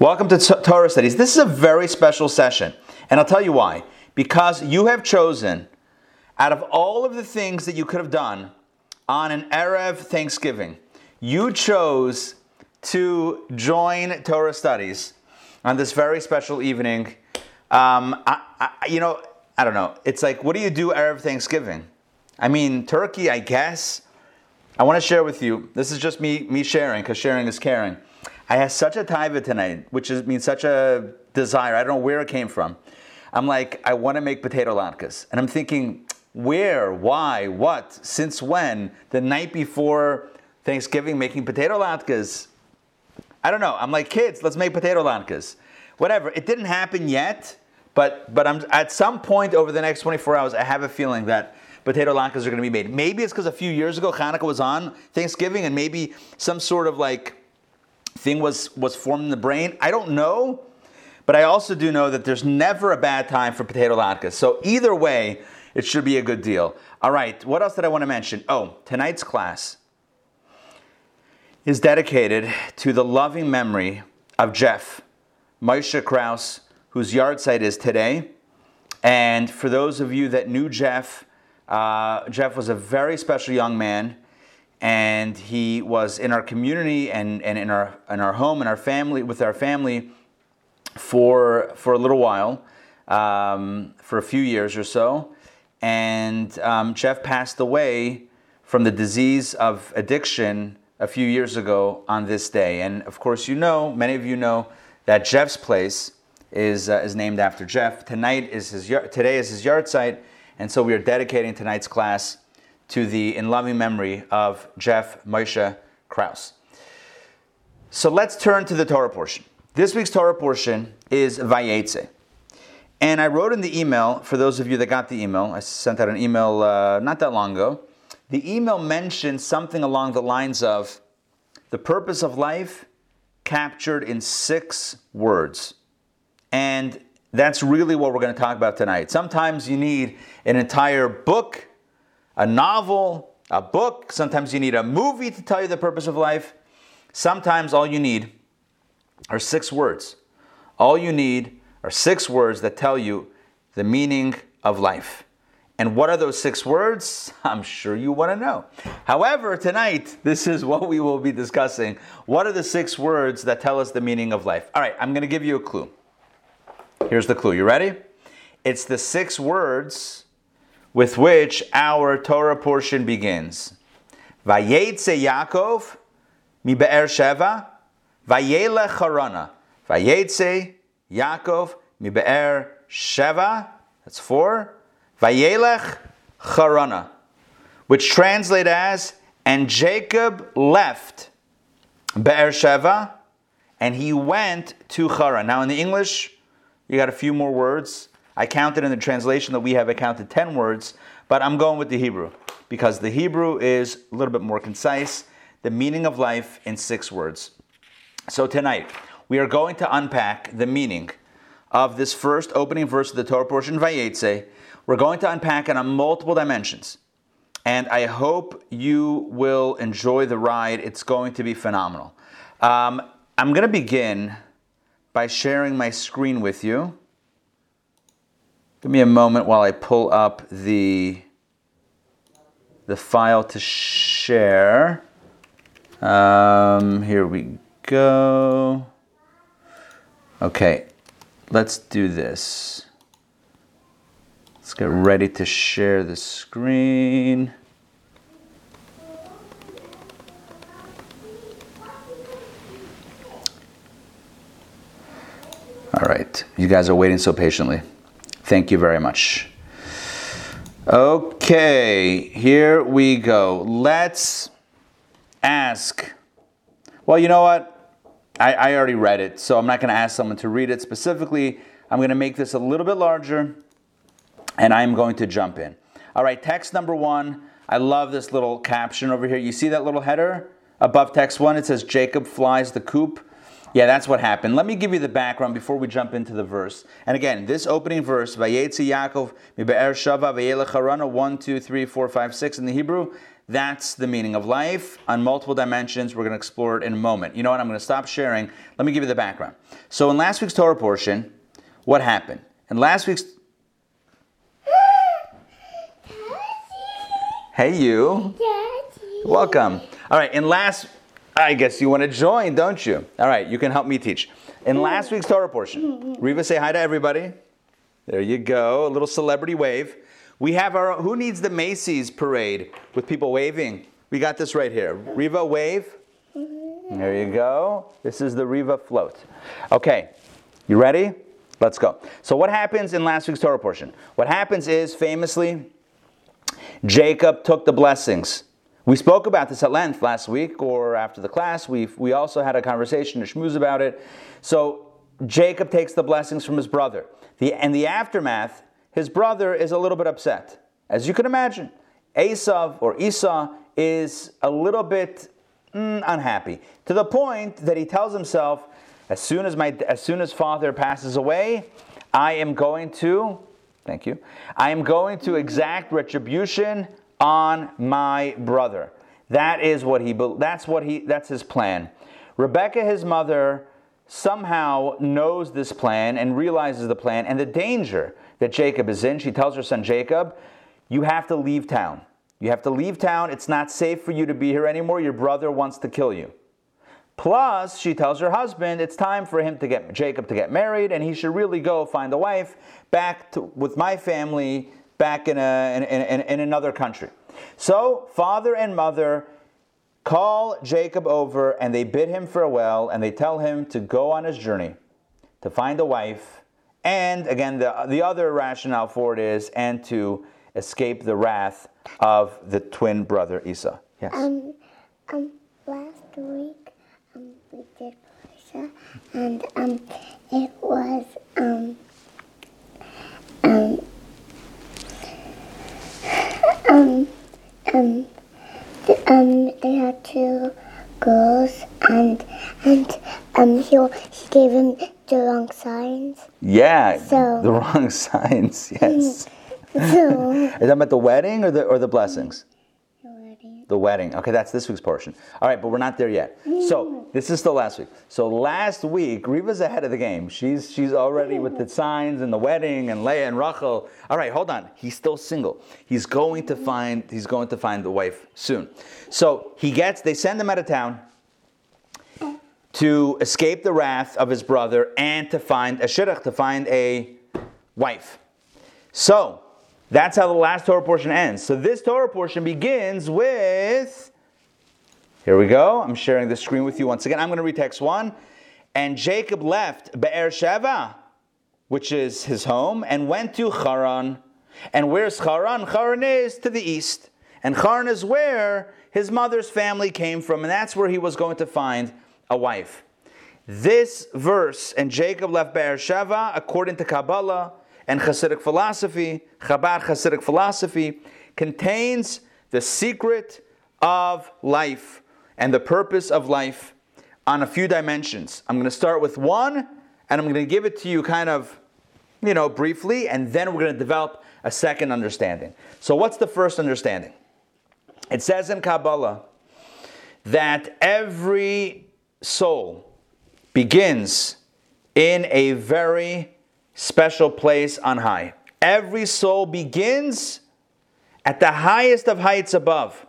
Welcome to Torah Studies. This is a very special session, and I'll tell you why. Because you have chosen, out of all of the things that you could have done on an Erev Thanksgiving, you chose to join Torah Studies on this very special evening. Um, I, I, you know, I don't know. It's like, what do you do Erev Thanksgiving? I mean, turkey, I guess. I want to share with you. This is just me, me sharing, because sharing is caring. I had such a taiva tonight, which is, means such a desire. I don't know where it came from. I'm like, I want to make potato latkes. And I'm thinking, where, why, what, since when? The night before Thanksgiving, making potato latkes. I don't know. I'm like, kids, let's make potato latkes. Whatever. It didn't happen yet, but but I'm at some point over the next 24 hours, I have a feeling that potato latkes are going to be made. Maybe it's because a few years ago Hanukkah was on Thanksgiving, and maybe some sort of like thing was, was formed in the brain. I don't know, but I also do know that there's never a bad time for potato latkes. So either way, it should be a good deal. All right, what else did I want to mention? Oh, tonight's class is dedicated to the loving memory of Jeff, Moshe Kraus, whose yahrzeit is today. And for those of you that knew Jeff, uh, Jeff was a very special young man and he was in our community and, and in our in our home and our family with our family for for a little while, um, for a few years or so, and um, Jeff passed away from the disease of addiction a few years ago on this day. And of course, you know, many of you know that Jeff's place is uh, is named after Jeff. Tonight is his today is his yahrzeit, and so we are dedicating tonight's class to the in loving memory of Jeff Moshe Kraus. So let's turn to the Torah portion. This week's Torah portion is Vayetze. And I wrote in the email, for those of you that got the email, I sent out an email uh, not that long ago. The email mentioned something along the lines of the purpose of life captured in six words. And that's really what we're going to talk about tonight. Sometimes you need an entire book a novel, a book. Sometimes you need a movie to tell you the purpose of life. Sometimes all you need are six words. All you need are six words that tell you the meaning of life. And what are those six words? I'm sure you want to know. However, tonight, this is what we will be discussing. What are the six words that tell us the meaning of life? All right, I'm going to give you a clue. Here's the clue. You ready? It's the six words with which our Torah portion begins. Vayetze Yaakov mi Be'er Sheva, Vayelech Harana. Vayetze Yaakov mi Be'er Sheva, that's four. Vayelech Harana, which translate as, and Jacob left Be'er Sheva, and he went to Haran. Now in the English, you got a few more words. I counted in the translation that we have, I counted 10 words, but I'm going with the Hebrew because the Hebrew is a little bit more concise, the meaning of life in six words. So tonight, we are going to unpack the meaning of this first opening verse of the Torah portion, Vayetze. We're going to unpack it on multiple dimensions. And I hope you will enjoy the ride. It's going to be phenomenal. Um, I'm going to begin by sharing my screen with you. Give me a moment while I pull up the, the file to share. Um, here we go. Okay, let's do this. Let's get ready to share the screen. All right, you guys are waiting so patiently. Thank you very much. Okay, here we go. Let's ask. Well, you know what? I, I already read it, so I'm not going to ask someone to read it specifically. I'm going to make this a little bit larger, and I'm going to jump in. All right, text number one. I love this little caption over here. You see that little header above text one? It says Jacob flies the coop. Yeah, that's what happened. Let me give you the background before we jump into the verse. And again, this opening verse, Vayetzi Yaakov, Mibe'er Shava, Vayelech Harana, 1, 2, 3, 4, 5, 6 in the Hebrew, That's the meaning of life on multiple dimensions. We're going to explore it in a moment. You know what? I'm going to stop sharing. Let me give you the background. So, in last week's Torah portion, what happened? In last week's. Hey, you. Welcome. All right, in last. I guess you want to join, don't you? All right, you can help me teach. In last week's Torah portion, Riva, say hi to everybody. There you go. A little celebrity wave. We have our, who needs the Macy's parade with people waving? We got this right here. Riva, wave. There you go. This is the Riva float. Okay, you ready? Let's go. So, what happens in last week's Torah portion? What happens is, famously, Jacob took the blessings. We spoke about this at length last week or after the class. We we also had a conversation, a schmooze about it. So, Jacob takes the blessings from his brother. The, and the aftermath his brother is a little bit upset. As you can imagine, Esav or Esau is a little bit mm, unhappy to the point that he tells himself, as soon as my as soon as father passes away, I am going to thank you. I am going to exact retribution on my brother. That is what he that's what he that's his plan. Rebecca his mother somehow knows this plan and realizes the plan and the danger that Jacob is in. She tells her son Jacob, You have to leave town. You have to leave town. It's not safe for you to be here anymore. Your brother wants to kill you. Plus, she tells her husband it's time for him to get Jacob to get married, and he should really go find a wife back to, with my family back in, a, in, in, in another country. So, father and mother call Jacob over and they bid him farewell and they tell him to go on his journey to find a wife and again, the, the other rationale for it is, and to escape the wrath of the twin brother Esau. Yes. Um, um, last week um, we did Parsha, and um, it was um, um, um, um, the, um, they had two girls, and and um, he he gave him the wrong signs. Yeah, so, the wrong signs. Yes. So, Is that about the wedding or the or the blessings? The wedding. Okay, that's this week's portion. All right, but we're not there yet. So mm. this is still last week. So last week, Riva's ahead of the game. She's she's already with the signs and the wedding and Leah and Rachel. All right, hold on. He's still single. He's going to mm. find he's going to find the wife soon. So he gets. They send him out of town oh. to escape the wrath of his brother and to find a shidduch, to find a wife. So, that's how the last Torah portion ends. So this Torah portion begins with, here we go. I'm sharing the screen with you once again. I'm going to read text one. And Jacob left Be'er Sheva, which is his home, and went to Haran. And where's Haran? Haran is to the east. And Haran is where his mother's family came from, and that's where he was going to find a wife. This verse, and Jacob left Be'er Sheva, according to Kabbalah and Hasidic philosophy, Chabad Hasidic philosophy, contains the secret of life and the purpose of life on a few dimensions. I'm going to start with one, and I'm going to give it to you kind of, you know, briefly, and then we're going to develop a second understanding. So, what's the first understanding? It says in Kabbalah that every soul begins in a very special place on high. Every soul begins at the highest of heights above,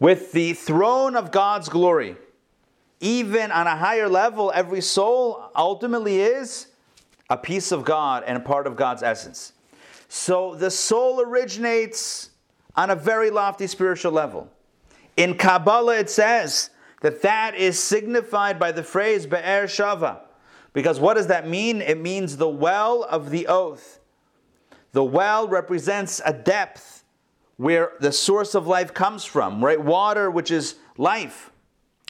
with the throne of God's glory. Even on a higher level, every soul ultimately is a piece of God and a part of God's essence. So the soul originates on a very lofty spiritual level. In Kabbalah, it says that that is signified by the phrase Be'er Shava. Because what does that mean? It means the well of the oath. The well represents a depth where the source of life comes from, right? Water, which is life.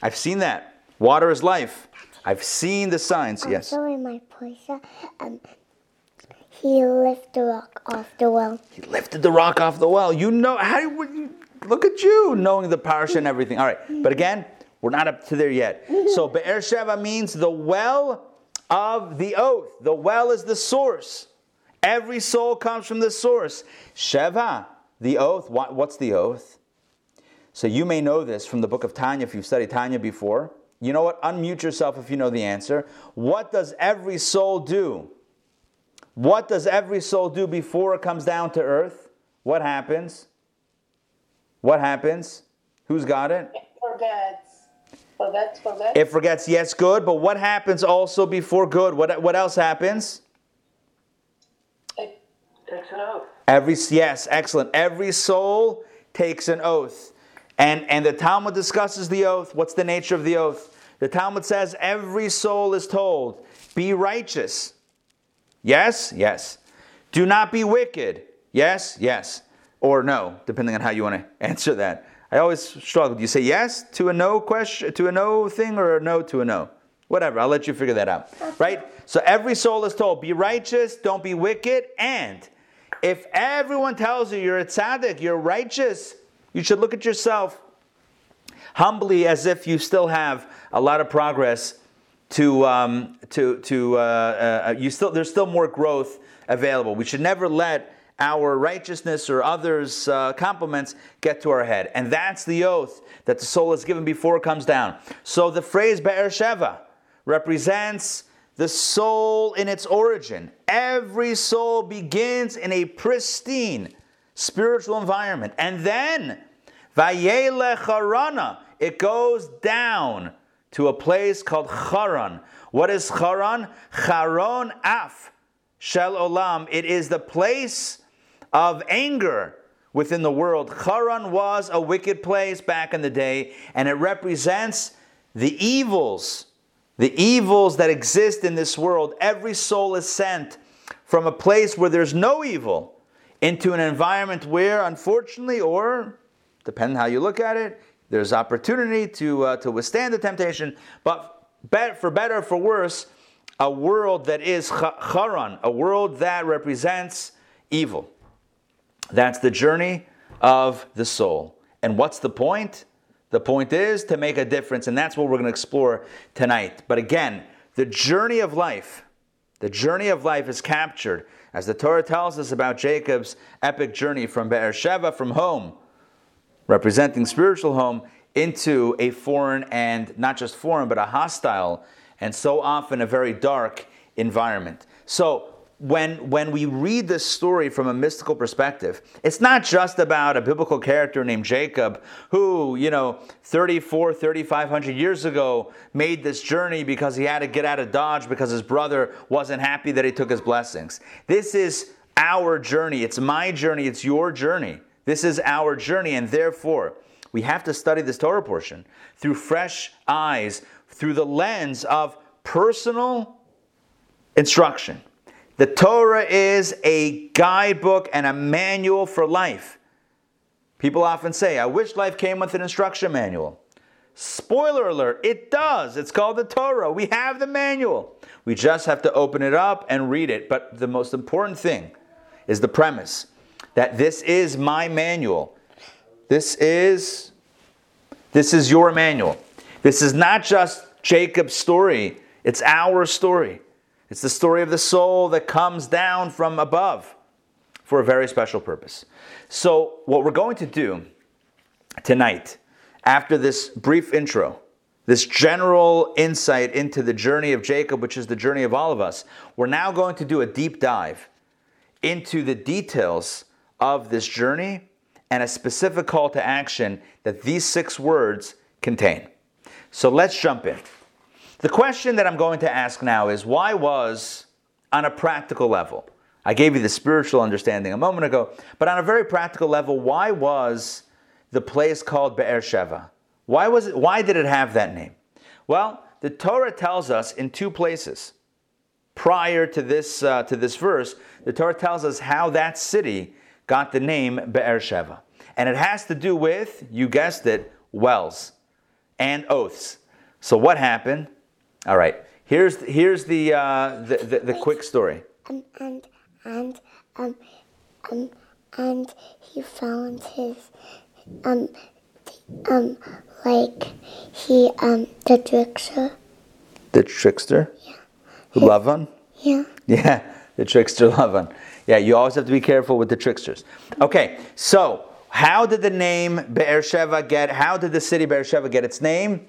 I've seen that. Water is life. I've seen the signs. Also yes. in my parsha, um, he lifted the rock off the well. He lifted the rock off the well. You know how? You, look at you knowing the parsha and everything. All right, but again, we're not up to there yet. So Be'er Sheva means the well of the oath. The well is the source. Every soul comes from the source. Sheva, the oath. What, what's the oath? So you may know this from the book of Tanya if you've studied Tanya before. You know what? Unmute yourself if you know the answer. What does every soul do? What does every soul do before it comes down to earth? What happens? What happens? Who's got it? It forgets. Forgets, forgets. It forgets, yes, good, but what happens also before good? What, what else happens? it takes an oath. Every yes, excellent. Every soul takes an oath. And and the Talmud discusses the oath. What's the nature of the oath? The Talmud says every soul is told, be righteous. Yes? Yes. Do not be wicked. Yes? Yes. Or no, depending on how you want to answer that. I always struggle. Do you say yes to a no question to a no thing or a no to a no? Whatever, I'll let you figure that out. Right? So every soul is told, be righteous, don't be wicked, and if everyone tells you you're a tzaddik, you're righteous, you should look at yourself humbly as if you still have a lot of progress to um, to to uh, uh, you still there's still more growth available. We should never let our righteousness or others' uh, compliments get to our head, and that's the oath that the soul is given before it comes down. So the phrase Be'er Sheva represents the soul in its origin. Every soul begins in a pristine spiritual environment, and then Vayelech it goes down to a place called Charan. What is Charan? Charon Af Shel Olam. It is the place of anger within the world. Charan was a wicked place back in the day, and it represents the evils, the evils that exist in this world. Every soul is sent from a place where there's no evil into an environment where, unfortunately, or depending how you look at it, there's opportunity to, uh, to withstand the temptation, but for better or for worse, a world that is charan, a world that represents evil. That's the journey of the soul. And what's the point? The point is to make a difference, and that's what we're going to explore tonight. But again, the journey of life, the journey of life is captured as the Torah tells us about Jacob's epic journey from Be'er Beersheba, from home, representing spiritual home, into a foreign and not just foreign, but a hostile and so often a very dark environment. So when, when we read this story from a mystical perspective, it's not just about a biblical character named Jacob who, you know, 34, 3,500 years ago made this journey because he had to get out of Dodge because his brother wasn't happy that he took his blessings. This is our journey. It's my journey. It's your journey. This is our journey, and therefore, we have to study this Torah portion through fresh eyes, through the lens of personal instruction. The Torah is a guidebook and a manual for life. People often say, I wish life came with an instruction manual. Spoiler alert, it does. It's called the Torah. We have the manual. We just have to open it up and read it. But the most important thing is the premise that this is my manual. This is this is your manual. This is not just Jacob's story, it's our story. It's the story of the soul that comes down from above for a very special purpose. So, what we're going to do tonight, after this brief intro, this general insight into the journey of Jacob, which is the journey of all of us, we're now going to do a deep dive into the details of this journey and a specific call to action that these six words contain. So let's jump in. The question that I'm going to ask now is why was, on a practical level, I gave you the spiritual understanding a moment ago, but on a very practical level, why was the place called Be'er Sheva? Why, was it, why did it have that name? Well, the Torah tells us in two places. Prior to this, uh, to this verse, the Torah tells us how that city got the name Be'er Sheva. And it has to do with, you guessed it, wells and oaths. So what happened? All right, here's, here's the, uh, the, the, the quick story. Um, and and um um and he found his um um like he um the trickster. The trickster? Yeah. Lavan? Yeah. Yeah, the trickster Lavan. Yeah, you always have to be careful with the tricksters. Okay, so how did the name Beersheba get? How did the city Beersheba get its name?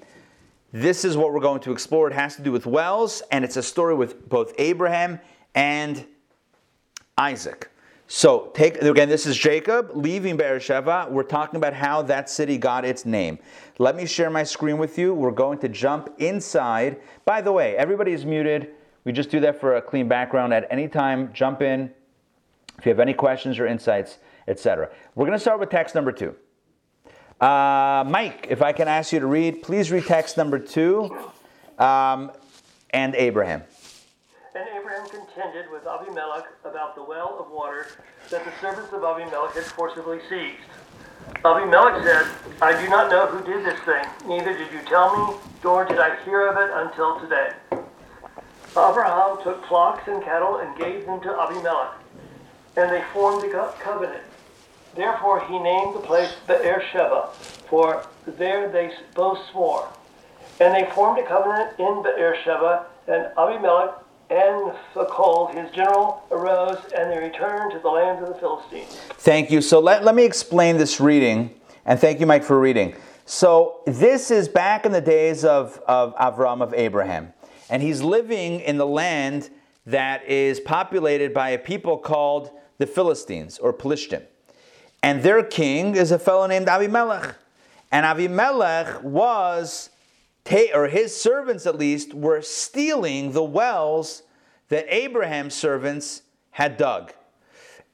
This is what we're going to explore. It has to do with wells, and it's a story with both Abraham and Isaac. So take again. This is Jacob leaving Beersheba. We're talking about how that city got its name. Let me share my screen with you. We're going to jump inside. By the way, everybody is muted. We just do that for a clean background. At any time, jump in. If you have any questions or insights, etc. We're going to start with text number two. Uh, Mike, if I can ask you to read, please read text number two um, and Abraham. And Abraham contended with Abimelech about the well of water that the servants of Abimelech had forcibly seized. Abimelech said, I do not know who did this thing, neither did you tell me, nor did I hear of it until today. Abraham took flocks and cattle and gave them to Abimelech, and they formed a covenant. Therefore he named the place Beersheba, for there they both swore. And they formed a covenant in Beersheba, and Abimelech and Phicol, his general, arose, and they returned to the land of the Philistines. Thank you. So let, let me explain this reading, and thank you, Mike, for reading. So this is back in the days of, of Avram, of Abraham, and he's living in the land that is populated by a people called the Philistines, or Pelishtim. And their king is a fellow named Abimelech. And Abimelech was or his servants at least, were stealing the wells that Abraham's servants had dug.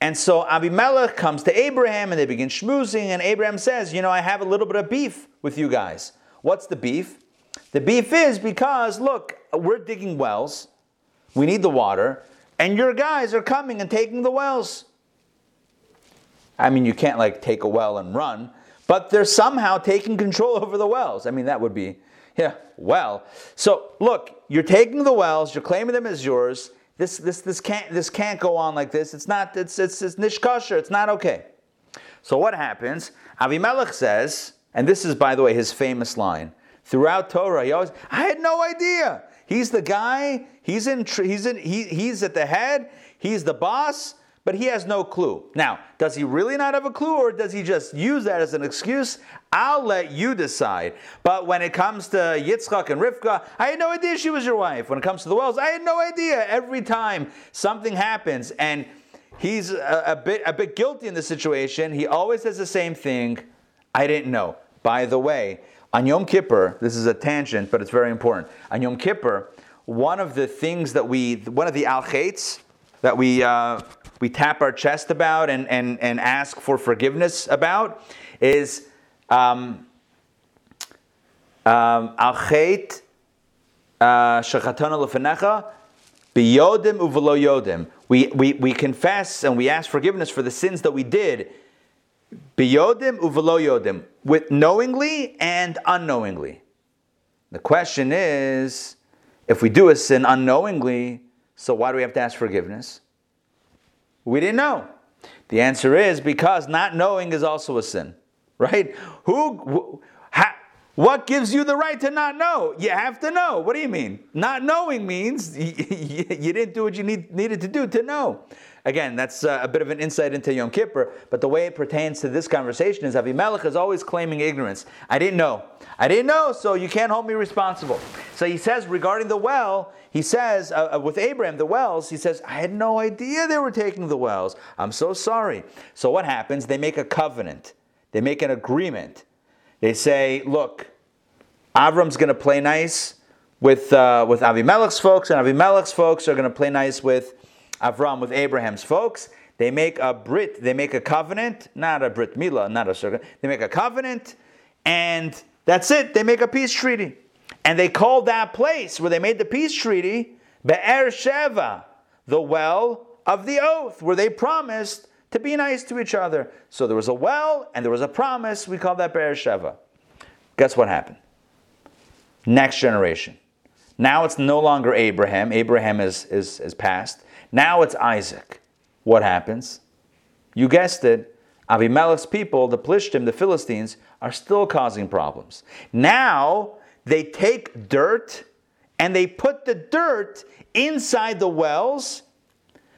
And so Abimelech comes to Abraham and they begin schmoozing, and Abraham says, You know, I have a little bit of beef with you guys. What's the beef? The beef is because, look, we're digging wells, we need the water, and your guys are coming and taking the wells. I mean, you can't like take a well and run, but they're somehow taking control over the wells. I mean, that would be yeah, well. So look, you're taking the wells, you're claiming them as yours. This, this, this, can't, this can't go on like this. It's not, it's, it's, it's nishkasher. It's not okay. So what happens? Avimelech says, and this is, by the way, his famous line. Throughout Torah, he always, I had no idea. He's the guy, he's, in, he's, in, he, he's at the head, he's the boss, but he has no clue. Now, does he really not have a clue or does he just use that as an excuse? I'll let you decide. But when it comes to Yitzchak and Rivka, I had no idea she was your wife. When it comes to the wells, I had no idea. Every time something happens and he's a, a bit, a bit guilty in the situation, he always says the same thing I didn't know. By the way, on Yom Kippur, this is a tangent, but it's very important. On Yom Kippur, one of the things that we, one of the al that we, uh, we tap our chest about and, and, and ask for forgiveness about is um, um, al-chet uh, shechatana lefenecha biyodim uvelo yodim. We, we, we confess and we ask forgiveness for the sins that we did biyodim uvelo yodim, with knowingly and unknowingly. The question is, if we do a sin unknowingly, so why do we have to ask forgiveness? We didn't know. The answer is because not knowing is also a sin, right? Who, ha, what gives you the right to not know? You have to know. What do you mean? Not knowing means you, you didn't do what you need, needed to do to know. Again, that's uh, a bit of an insight into Yom Kippur, but the way it pertains to this conversation is Avimelech is always claiming ignorance. I didn't know. I didn't know, so you can't hold me responsible. So he says regarding the well, he says uh, uh, with Abraham, the wells, he says, I had no idea they were taking the wells. I'm so sorry. So what happens? They make a covenant, they make an agreement. They say, look, Avram's going to play nice with, uh, with Avimelech's folks, and Avimelech's folks are going to play nice with Avram with Abraham's folks. They make a brit, they make a covenant, not a brit milah, not a circle. They make a covenant, and that's it. They make a peace treaty. And they called that place where they made the peace treaty Be'er Sheva, the well of the oath, where they promised to be nice to each other. So there was a well and there was a promise. We call that Be'er Sheva. Guess what happened? Next generation. Now it's no longer Abraham. Abraham is, is, is passed. Now it's Isaac. What happens? You guessed it. Abimelech's people, the Plishtim, the Philistines, are still causing problems. Now they take dirt and they put the dirt inside the wells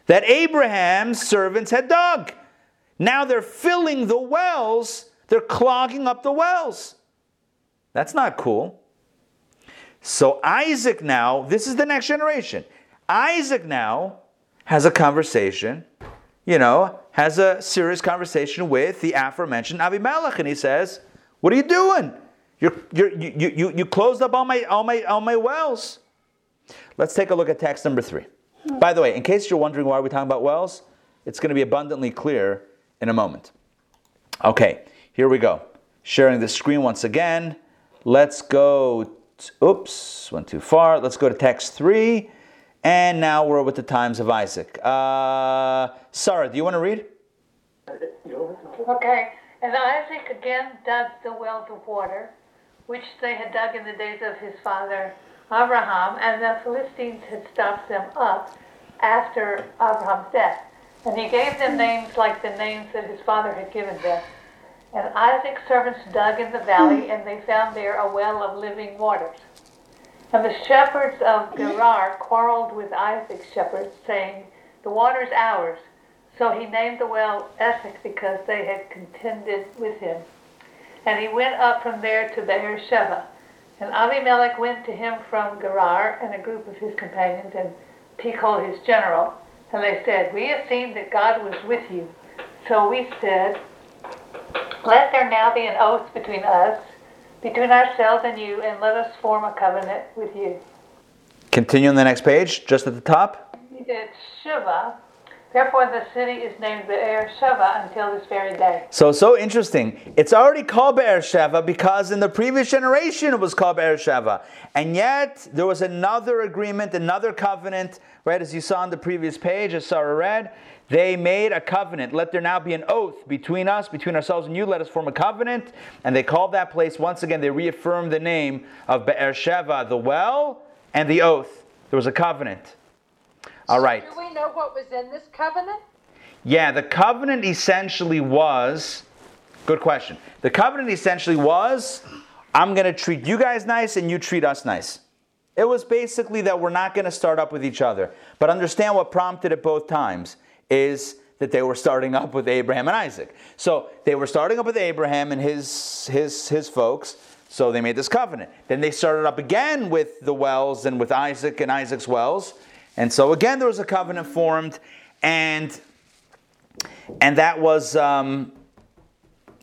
that Abraham's servants had dug. Now they're filling the wells, they're clogging up the wells. That's not cool. So Isaac now, this is the next generation. Isaac now has a conversation, you know, has a serious conversation with the aforementioned Abimelech, and he says, "What are you doing? You're, you, you, you, you closed up all my, all, my, all my wells." Let's take a look at text number three. By the way, in case you're wondering why we're talking about wells, it's going to be abundantly clear in a moment. Okay, here we go. Sharing the screen once again. Let's go. t- oops, went too far. Let's go to text three. And now we're with the times of Isaac. Uh, Sarah, do you want to read? Okay, and Isaac again dug the wells of water, which they had dug in the days of his father Abraham, and the Philistines had stopped them up after Abraham's death. And he gave them names like the names that his father had given them. And Isaac's servants dug in the valley, and they found there a well of living waters. And the shepherds of Gerar quarreled with Isaac's shepherds, saying, The water's ours. So he named the well Esek because they had contended with him. And he went up from there to Beersheba. And Abimelech went to him from Gerar and a group of his companions and Pichol his general. And they said, We have seen that God was with you. So we said, Let there now be an oath between us, between ourselves and you, and let us form a covenant with you. Continue on the next page, just at the top. He did Shiva. Therefore, the city is named Be'er Sheva until this very day. So, so interesting. It's already called Be'er Sheva because in the previous generation it was called Be'er Sheva. And yet there was another agreement, another covenant, right, as you saw on the previous page, as Sarah read. They made a covenant. Let there now be an oath between us, between ourselves and you. Let us form a covenant. And they called that place, once again, they reaffirmed the name of Be'er Sheva, the well, and the oath. There was a covenant. All right. Do we know what was in this covenant? Yeah, the covenant essentially was good question. The covenant essentially was I'm going to treat you guys nice and you treat us nice. It was basically that we're not going to start up with each other. But understand what prompted it both times is that they were starting up with Abraham and Isaac. So they were starting up with Abraham and his his his folks. So they made this covenant. Then they started up again with the wells and with Isaac and Isaac's wells. And so again, there was a covenant formed, and and that was um,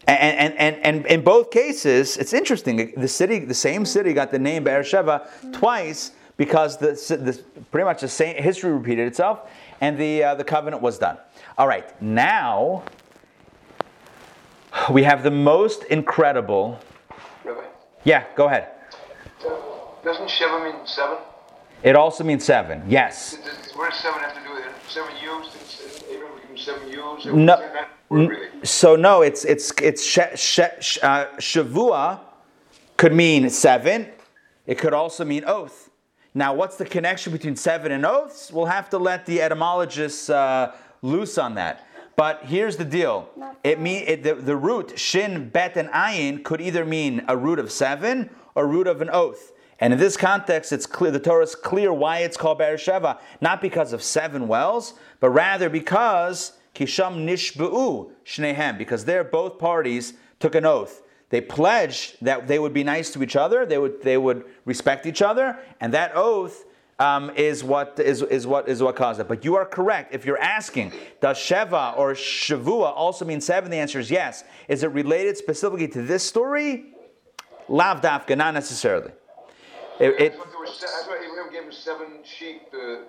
and, and, and, and in both cases, it's interesting. The city, the same city, got the name Beersheba twice because the, the pretty much the same history repeated itself, and the uh, the covenant was done. All right, now we have the most incredible. Rabbi, Yeah, go ahead. doesn't Sheva mean seven? It also means seven. Yes. Does, does seven have to do with it? Seven ewes? Abraham become seven ewes? No, That really? so no, it's it's it's she, she, sh- uh, shavua could mean seven. It could also mean oath. Now, what's the connection between seven and oaths? We'll have to let the etymologists uh, loose on that. But here's the deal: it mean it, the, the root shin, bet, and ayin could either mean a root of seven or root of an oath. And in this context, it's clear the Torah is clear why it's called Beersheba, not because of seven wells, but rather because Kisham Nishbu'u Shnehem, because there both parties took an oath. They pledged that they would be nice to each other, they would, they would respect each other, and that oath um, is, what, is, is, what, is what caused it. But you are correct. If you're asking, does Sheva or Shavua also mean seven? The answer is yes. Is it related specifically to this story? Lav dafka, not necessarily. It- it- thought, there I thought Abraham gave him seven sheep. Uh,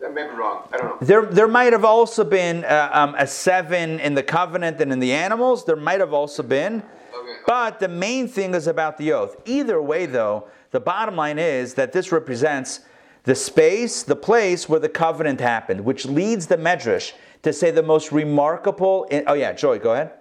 that may be wrong. I don't know. There, there might have also been uh, um, a seven in the covenant and in the animals. There might have also been. Okay. But the main thing is about the oath. Either way, though, the bottom line is that this represents the space, the place where the covenant happened, which leads the Medrash to say the most remarkable. In, oh, yeah, Joy, go ahead.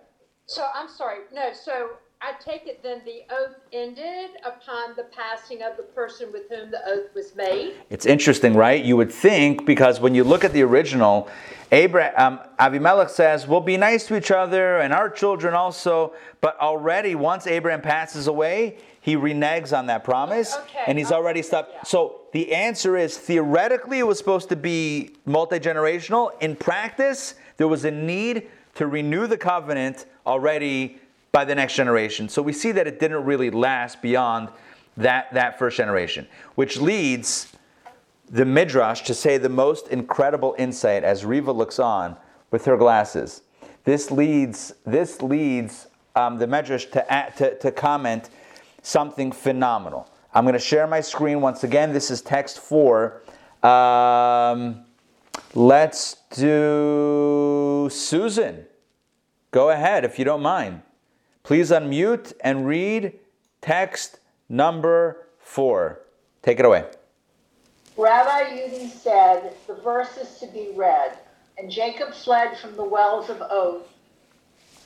So I'm sorry. No, so I take it then the oath ended upon the passing of the person with whom the oath was made. It's interesting, right? You would think because when you look at the original, Abraham, um, Avimelech says, "We'll be nice to each other and our children also." But already, once Abraham passes away, he reneges on that promise, Okay, and he's okay, already stopped. yeah. So the answer is theoretically it was supposed to be multi generational. In practice, there was a need to renew the covenant already by the next generation. So we see that it didn't really last beyond that, that first generation, which leads the Midrash to say the most incredible insight as Riva looks on with her glasses. This leads, this leads um, the Midrash to, to, to comment something phenomenal. I'm going to share my screen once again. This is text four. Um, let's do Susan. Go ahead if you don't mind. Please unmute and read text number four. Take it away. Rabbi Yudin said, the verse is to be read, and Jacob fled from the wells of oath.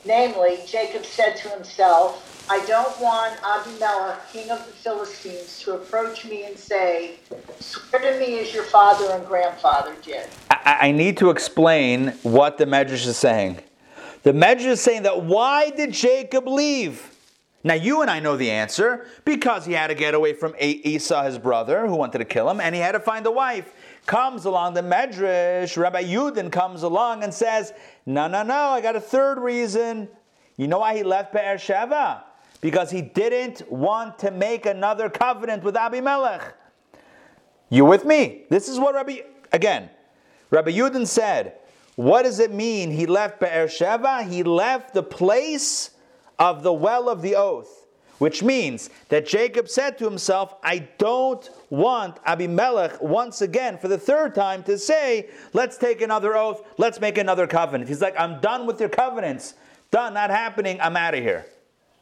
Namely, Jacob said to himself, I don't want Abimelech, king of the Philistines, to approach me and say, Swear to me as your father and grandfather did. I, I need to explain what the Medrash is saying. The Medrash is saying that why did Jacob leave? Now, you and I know the answer because he had to get away from Esau, his brother, who wanted to kill him, and he had to find a wife. Comes along the Medrash, Rabbi Yudin comes along and says, No, no, no, I got a third reason. You know why he left Be'er Sheva? Because he didn't want to make another covenant with Abimelech. You with me? This is what Rabbi, again, Rabbi Yudin said, What does it mean he left Be'er Sheva? He left the place of the well of the oath, which means that Jacob said to himself, I don't want Abimelech once again for the third time to say, let's take another oath, let's make another covenant. He's like, I'm done with your covenants. Done, not happening, I'm out of here.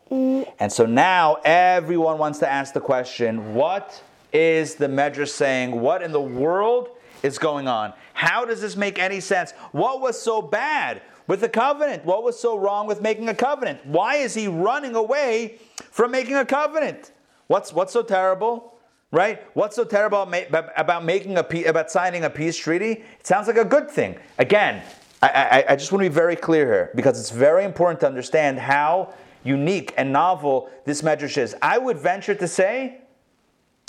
Mm. And so now everyone wants to ask the question what is the Medrash saying? What in the world is going on? How does this make any sense? What was so bad with the covenant? What was so wrong with making a covenant? Why is he running away from making a covenant? What's, what's so terrible? Right? What's so terrible about making a about signing a peace treaty? It sounds like a good thing. Again, I, I, I just want to be very clear here because it's very important to understand how unique and novel this medrash is. I would venture to say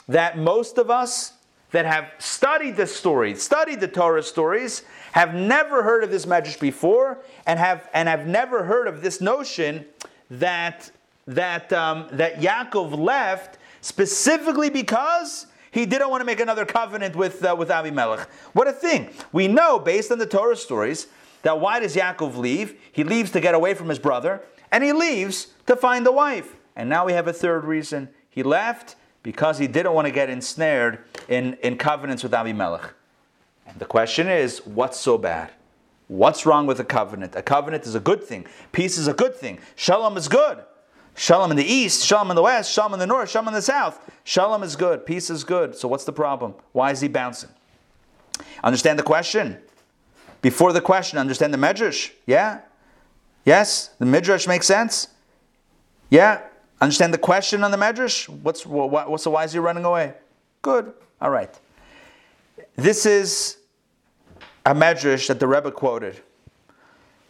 that most of us that have studied the story, studied the Torah stories, have never heard of this medrash before, and have and have never heard of this notion that that um, that Yaakov left specifically because he didn't want to make another covenant with uh, with Abimelech. What a thing! We know based on the Torah stories that why does Yaakov leave? He leaves to get away from his brother, and he leaves to find a wife. And now we have a third reason. He left because he didn't want to get ensnared in, in covenants with Abimelech. And the question is, what's so bad? What's wrong with a covenant? A covenant is a good thing. Peace is a good thing. Shalom is good. Shalom in the east, shalom in the west, shalom in the north, shalom in the south. Shalom is good. Peace is good. So what's the problem? Why is he bouncing? Understand the question. Before the question, understand the medrash. Yeah? Yes? The midrash makes sense? Yeah? Understand the question on the medrash? What's, what, what's the why is he running away? Good. All right. This is a medrash that the Rebbe quoted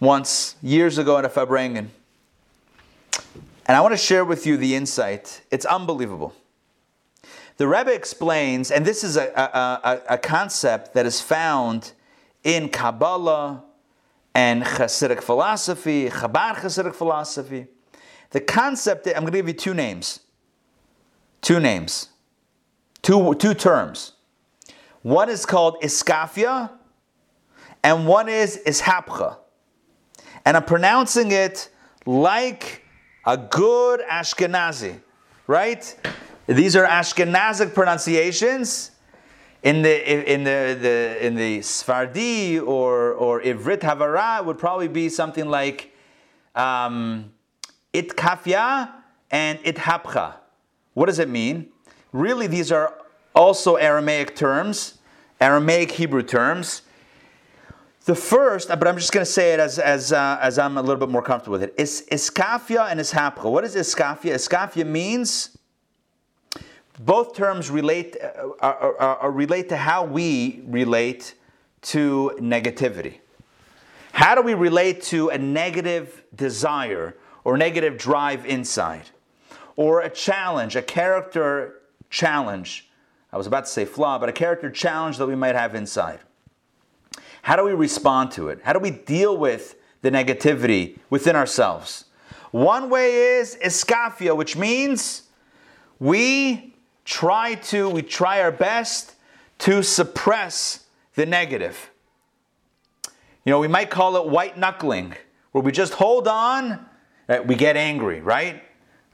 once years ago at a Farbrengen. And I want to share with you the insight. It's unbelievable. The Rebbe explains, and this is a, a, a, a concept that is found in Kabbalah and Hasidic philosophy, Chabad Hasidic philosophy. The concept, I'm going to give you two names. Two names. Two, two terms. One is called iskafia, and one is ishapcha. And I'm pronouncing it like a good Ashkenazi, right? These are Ashkenazic pronunciations. In the in the, the in the Sfardi or or Ivrit Havara would probably be something like um, itkafya and ithapcha. What does it mean? Really, these are also Aramaic terms, Aramaic Hebrew terms. The first, but I'm just going to say it as, as, uh, as I'm a little bit more comfortable with it, is iskafia and ishapcha. What is iskafia? Iskafia means both terms relate, uh, are relate to how we relate to negativity. How do we relate to a negative desire or negative drive inside? Or a challenge, a character challenge. I was about to say flaw, but a character challenge that we might have inside. How do we respond to it? How do we deal with the negativity within ourselves. One way is iskafia, which means we try to, we try our best to suppress the negative. You know, we might call it white knuckling, where we just hold on, right? we get angry, right?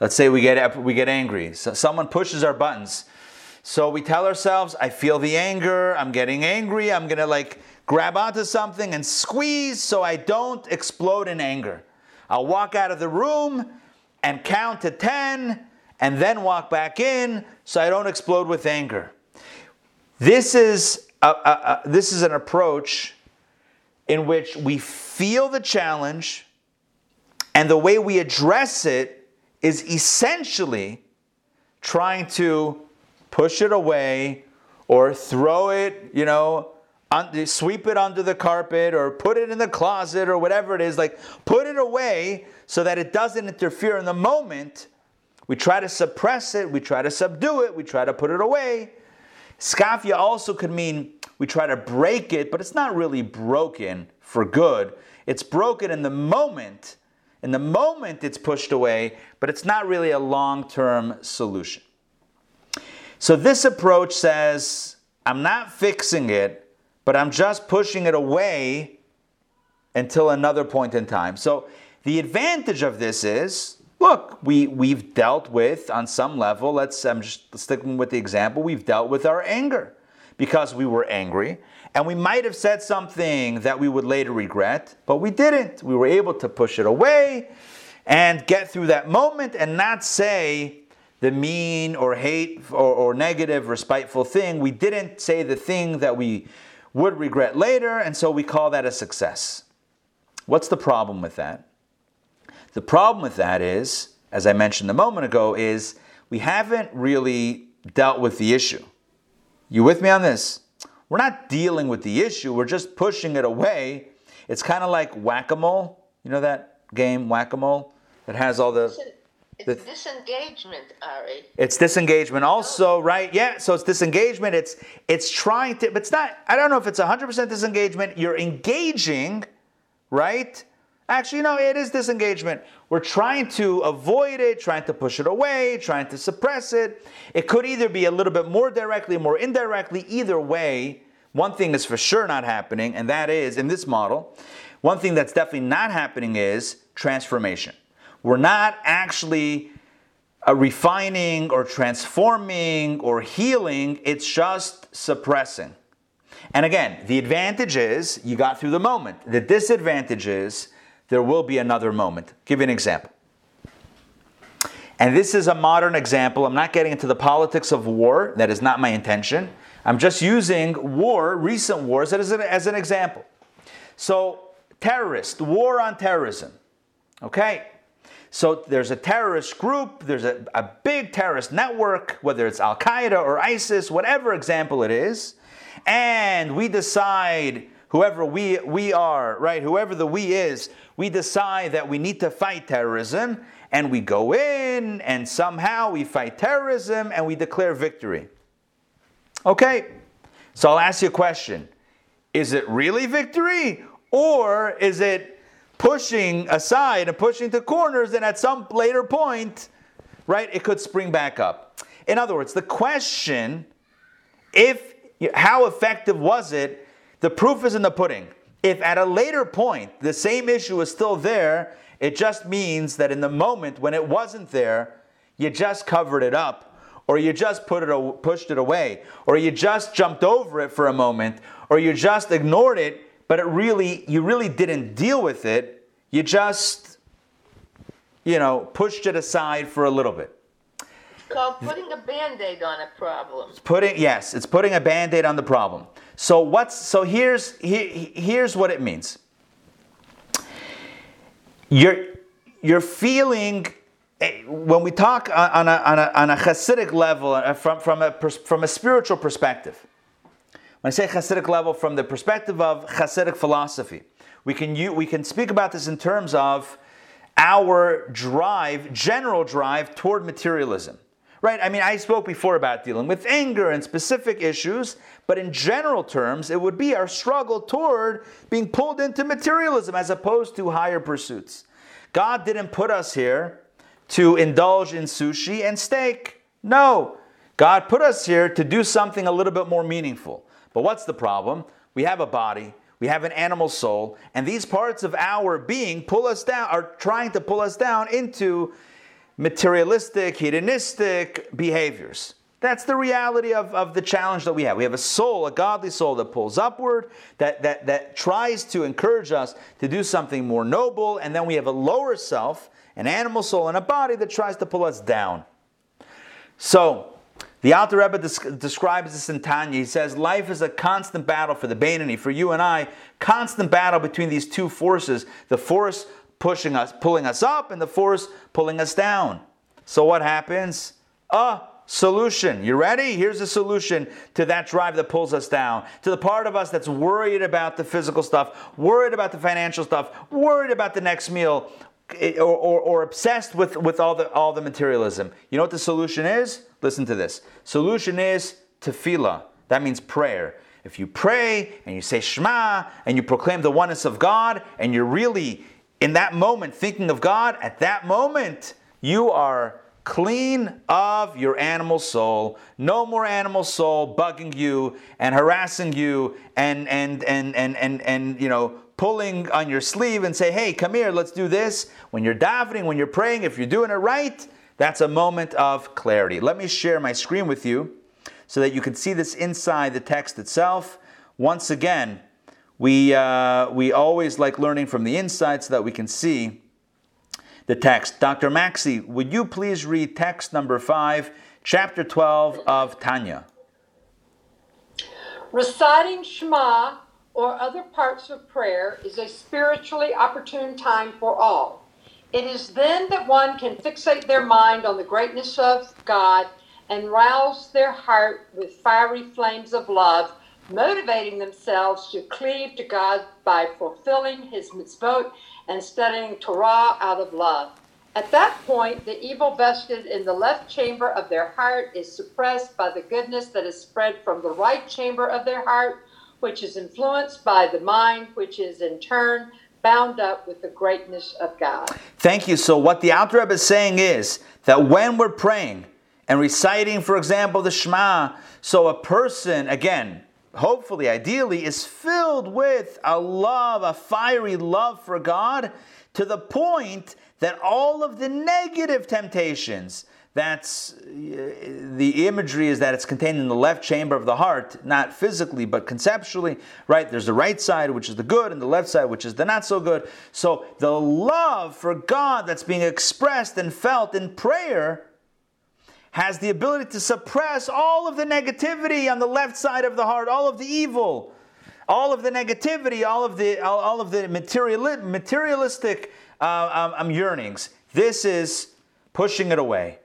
Let's say we get we get angry. So someone pushes our buttons. So we tell ourselves, I feel the anger, I'm getting angry, I'm gonna like grab onto something and squeeze so I don't explode in anger. I'll walk out of the room and count to 10 and then walk back in so I don't explode with anger. This is, a, a, a, this is an approach in which we feel the challenge and the way we address it is essentially trying to push it away or throw it, you know, un- sweep it under the carpet or put it in the closet or whatever it is. Like, put it away so that it doesn't interfere in the moment. We try to suppress it, we try to subdue it, we try to put it away. Skafia also could mean we try to break it, but it's not really broken for good. It's broken in the moment. In the moment, it's pushed away, but it's not really a long term solution. So, this approach says I'm not fixing it, but I'm just pushing it away until another point in time. So, the advantage of this is look, we, we've dealt with, on some level, let's, I'm just sticking with the example, we've dealt with our anger because we were angry. And we might have said something that we would later regret, but we didn't. We were able to push it away and get through that moment and not say the mean or hate or, or negative or spiteful thing. We didn't say the thing that we would regret later, and so we call that a success. What's the problem with that? The problem with that is, as I mentioned a moment ago, is we haven't really dealt with the issue. You with me on this? We're not dealing with the issue, we're just pushing it away. It's kind of like whack a mole. You know that game, whack a mole, that has all the. It's disengagement, Ari. It's disengagement also, right? Yeah, so it's disengagement. It's it's trying to, but it's not. I don't know if it's 100% disengagement. You're engaging, right? Actually, no, it is disengagement. We're trying to avoid it, trying to push it away, trying to suppress it. It could either be a little bit more directly, more indirectly. Either way, one thing is for sure not happening, and that is in this model, one thing that's definitely not happening is transformation. We're not actually uh, refining or transforming or healing, it's just suppressing. And again, the advantage is you got through the moment. The disadvantage is there will be another moment. give you an example. And this is a modern example. I'm not getting into the politics of war. That is not my intention. I'm just using war, recent wars, as an, as an example. So, terrorist, war on terrorism. Okay? So, there's a terrorist group, there's a, a big terrorist network, whether it's Al Qaeda or ISIS, whatever example it is, and we decide whoever we, we are, right? Whoever the we is, we decide that we need to fight terrorism and we go in and somehow we fight terrorism and we declare victory. Okay, so I'll ask you a question Is it really victory or is it pushing aside and pushing to corners and at some later point, right, it could spring back up? In other words, the question if how effective was it the proof is in the pudding. If at a later point the same issue is still there, it just means that in the moment when it wasn't there, you just covered it up, or you just put it, pushed it away, or you just jumped over it for a moment, or you just ignored it, but it really, you really didn't deal with it. You just, you know, pushed it aside for a little bit. It's called putting a band-aid on a problem. It's putting yes, it's putting a band-aid on the problem. So what's so here's here, here's what it means. You're you're feeling eh, when we talk on a, on a, on a Hasidic level, uh, from, from, a, from a spiritual perspective, when I say Hasidic level, from the perspective of Hasidic philosophy, we can, you, we can speak about this in terms of our drive, general drive toward materialism, Right? I mean, I spoke before about dealing with anger and specific issues, but in general terms, it would be our struggle toward being pulled into materialism as opposed to higher pursuits. God didn't put us here to indulge in sushi and steak. No. God put us here to do something a little bit more meaningful. But what's the problem? We have a body, we have an animal soul, and these parts of our being pull us down, are trying to pull us down into materialistic, hedonistic behaviors. That's the reality of, of the challenge that we have. We have a soul, a godly soul that pulls upward, that, that, that tries to encourage us to do something more noble, and then we have a lower self, an animal soul, and a body that tries to pull us down. So, the Alter Rebbe describes this in Tanya. He says, Life is a constant battle for the Beinoni, for you and I, constant battle between these two forces the force pushing us, pulling us up, and the force pulling us down. So, what happens? A solution. You ready? Here's a solution to that drive that pulls us down, to the part of us that's worried about the physical stuff, worried about the financial stuff, worried about the next meal, eh, or, or, or obsessed with, with all, the, all the materialism. You know what the solution is? Listen to this. Solution is tefillah. That means prayer. If you pray and you say Shema and you proclaim the oneness of God and you're really in that moment thinking of God, at that moment you are clean of your animal soul. No more animal soul bugging you and harassing you and and and and and, and you know pulling on your sleeve and say, hey, come here, let's do this. When you're davening, when you're praying, if you're doing it right, that's a moment of clarity. Let me share my screen with you so that you can see this inside the text itself. Once again, we, uh, we always like learning from the inside so that we can see the text. Dr. Maxey, would you please read text number 5, chapter 12 of Tanya? Reciting Shema or other parts of prayer is a spiritually opportune time for all. It is then that one can fixate their mind on the greatness of God and rouse their heart with fiery flames of love, motivating themselves to cleave to God by fulfilling His mitzvot and studying Torah out of love. At that point, the evil vested in the left chamber of their heart is suppressed by the goodness that is spread from the right chamber of their heart, which is influenced by the mind, which is in turn bound up with the greatness of God. Thank you. So, what the Alter Rebbe is saying is that when we're praying and reciting, for example, the Shema, so a person, again, hopefully, ideally, is filled with a love, a fiery love for God to the point that all of the negative temptations, that's uh, the imagery is that it's contained in the left chamber of the heart, not physically, but conceptually, right? There's the right side, which is the good, and the left side, which is the not so good. So the love for God that's being expressed and felt in prayer has the ability to suppress all of the negativity on the left side of the heart, all of the evil, all of the negativity, all of the all, of the material, materialistic uh, um, um, yearnings. This is pushing it away.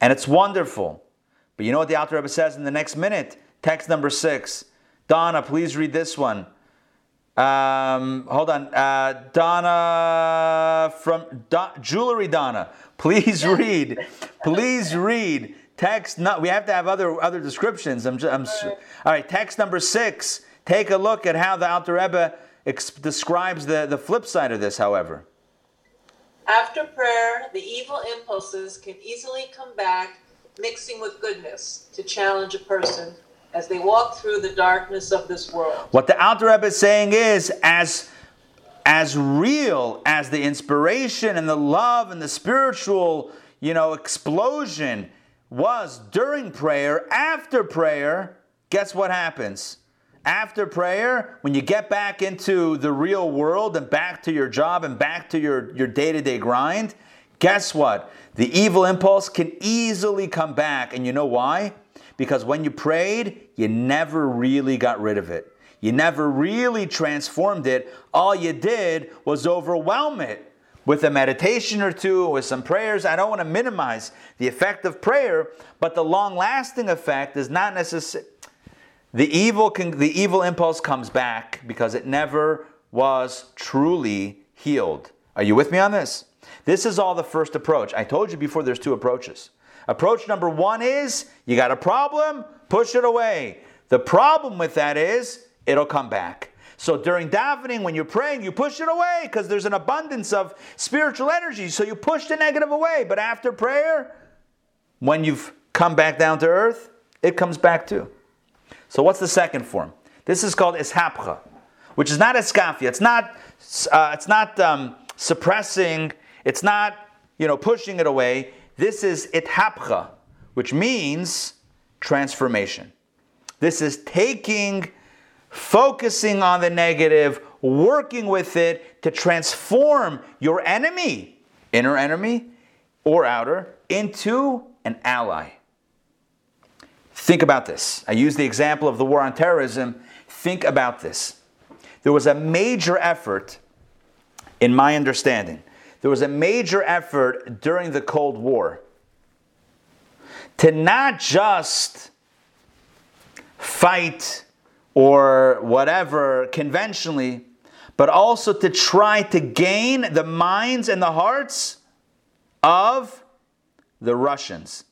And it's wonderful. But you know what the Alter Rebbe says in the next minute? Text number six. Donna, please read this one. Um, hold on. Uh, Donna from Do- Jewelry Donna, please read. please read. Text. Not. We have to have other other descriptions. I'm. Just, I'm all, right. all right. Text number six. Take a look at how the Alter Rebbe ex- describes the, the flip side of this. However. After prayer, the evil impulses can easily come back, mixing with goodness, to challenge a person as they walk through the darkness of this world. What the Alter Rebbe is saying is, as as real as the inspiration and the love and the spiritual, you know, explosion was during prayer, after prayer, guess what happens? after prayer, when you get back into the real world and back to your job and back to your, your day-to-day grind, guess what? The evil impulse can easily come back. And you know why? Because when you prayed, you never really got rid of it. You never really transformed it. All you did was overwhelm it with a meditation or two, with some prayers. I don't want to minimize the effect of prayer, but the long lasting effect is not necessary. the evil, can, the evil impulse comes back because it never was truly healed. Are you with me on this? This is all the first approach. I told you before there's two approaches. Approach number one is you got a problem, push it away. The problem with that is it'll come back. So during davening, when you're praying, you push it away because there's an abundance of spiritual energy. So you push the negative away. But after prayer, when you've come back down to earth, it comes back too. So what's the second form? This is called ishapcha, which is not eskafia. It's not. Uh, it's not um, suppressing. It's not you know pushing it away. This is ithapcha, which means transformation. This is taking, focusing on the negative, working with it to transform your enemy, inner enemy or outer, into an ally. Think about this. I use the example of the war on terrorism. Think about this. There was a major effort, in my understanding, there was a major effort during the Cold War to not just fight or whatever conventionally, but also to try to gain the minds and the hearts of the Russians,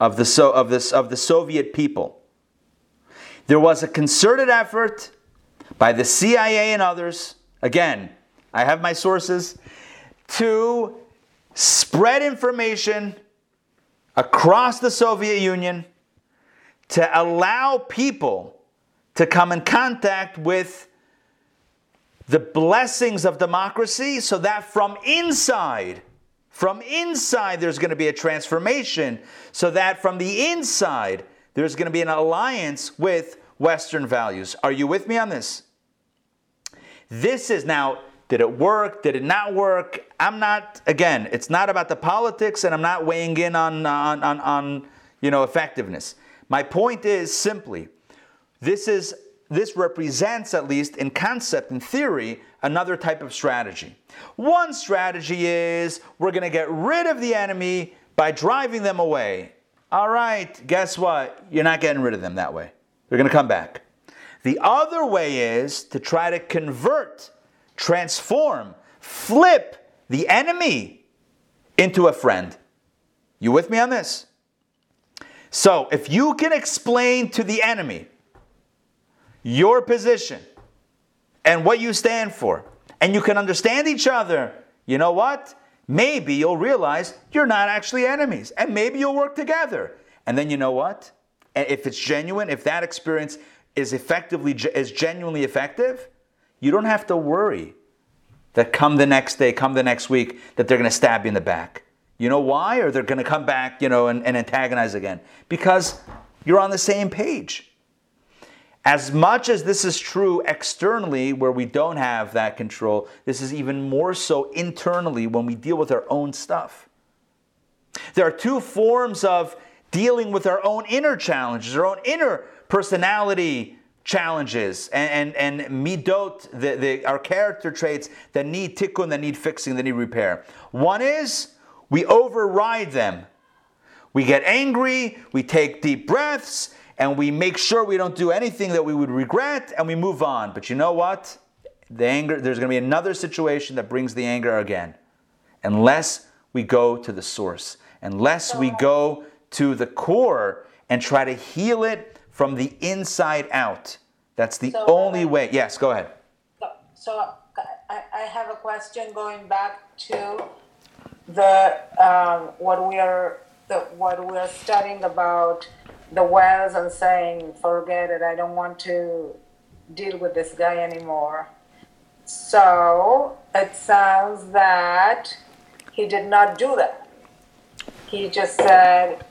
of the, so, of, this, of the Soviet people. There was a concerted effort by the CIA and others, again, I have my sources, to spread information across the Soviet Union to allow people to come in contact with the blessings of democracy so that from inside, from inside, there's going to be a transformation, so that from the inside, there's going to be an alliance with Western values. Are you with me on this? This is now, did it work? Did it not work? I'm not, again, it's not about the politics, and I'm not weighing in on, on, on, on you know, effectiveness. My point is simply, this is this represents, at least in concept and theory, another type of strategy. One strategy is we're going to get rid of the enemy by driving them away. All right, guess what? You're not getting rid of them that way. They're going to come back. The other way is to try to convert, transform, flip the enemy into a friend. You with me on this? So, if you can explain to the enemy your position and what you stand for, and you can understand each other, you know what? Maybe you'll realize you're not actually enemies, and maybe you'll work together. And then you know what? If it's genuine, if that experience is effectively is genuinely effective, you don't have to worry that come the next day, come the next week, that they're going to stab you in the back. You know why? Or they're going to come back, you know, and, and antagonize again. Because you're on the same page. As much as this is true externally, where we don't have that control, this is even more so internally when we deal with our own stuff. There are two forms of dealing with our own inner challenges, our own inner personality challenges, and, and, and midot, the, the, our character traits that need tikkun, that need fixing, that need repair. One is we override them. We get angry, we take deep breaths, and we make sure we don't do anything that we would regret and we move on. But you know what? The anger, there's going to be another situation that brings the anger again. Unless we go to the source, unless we go to the core and try to heal it from the inside out. That's the So, only Rabbi- way. Yes, go ahead. So, I, I have a question going back to the um, what we are the what we are studying about the wells and saying forget it I don't want to deal with this guy anymore. So it sounds that he did not do that. He just said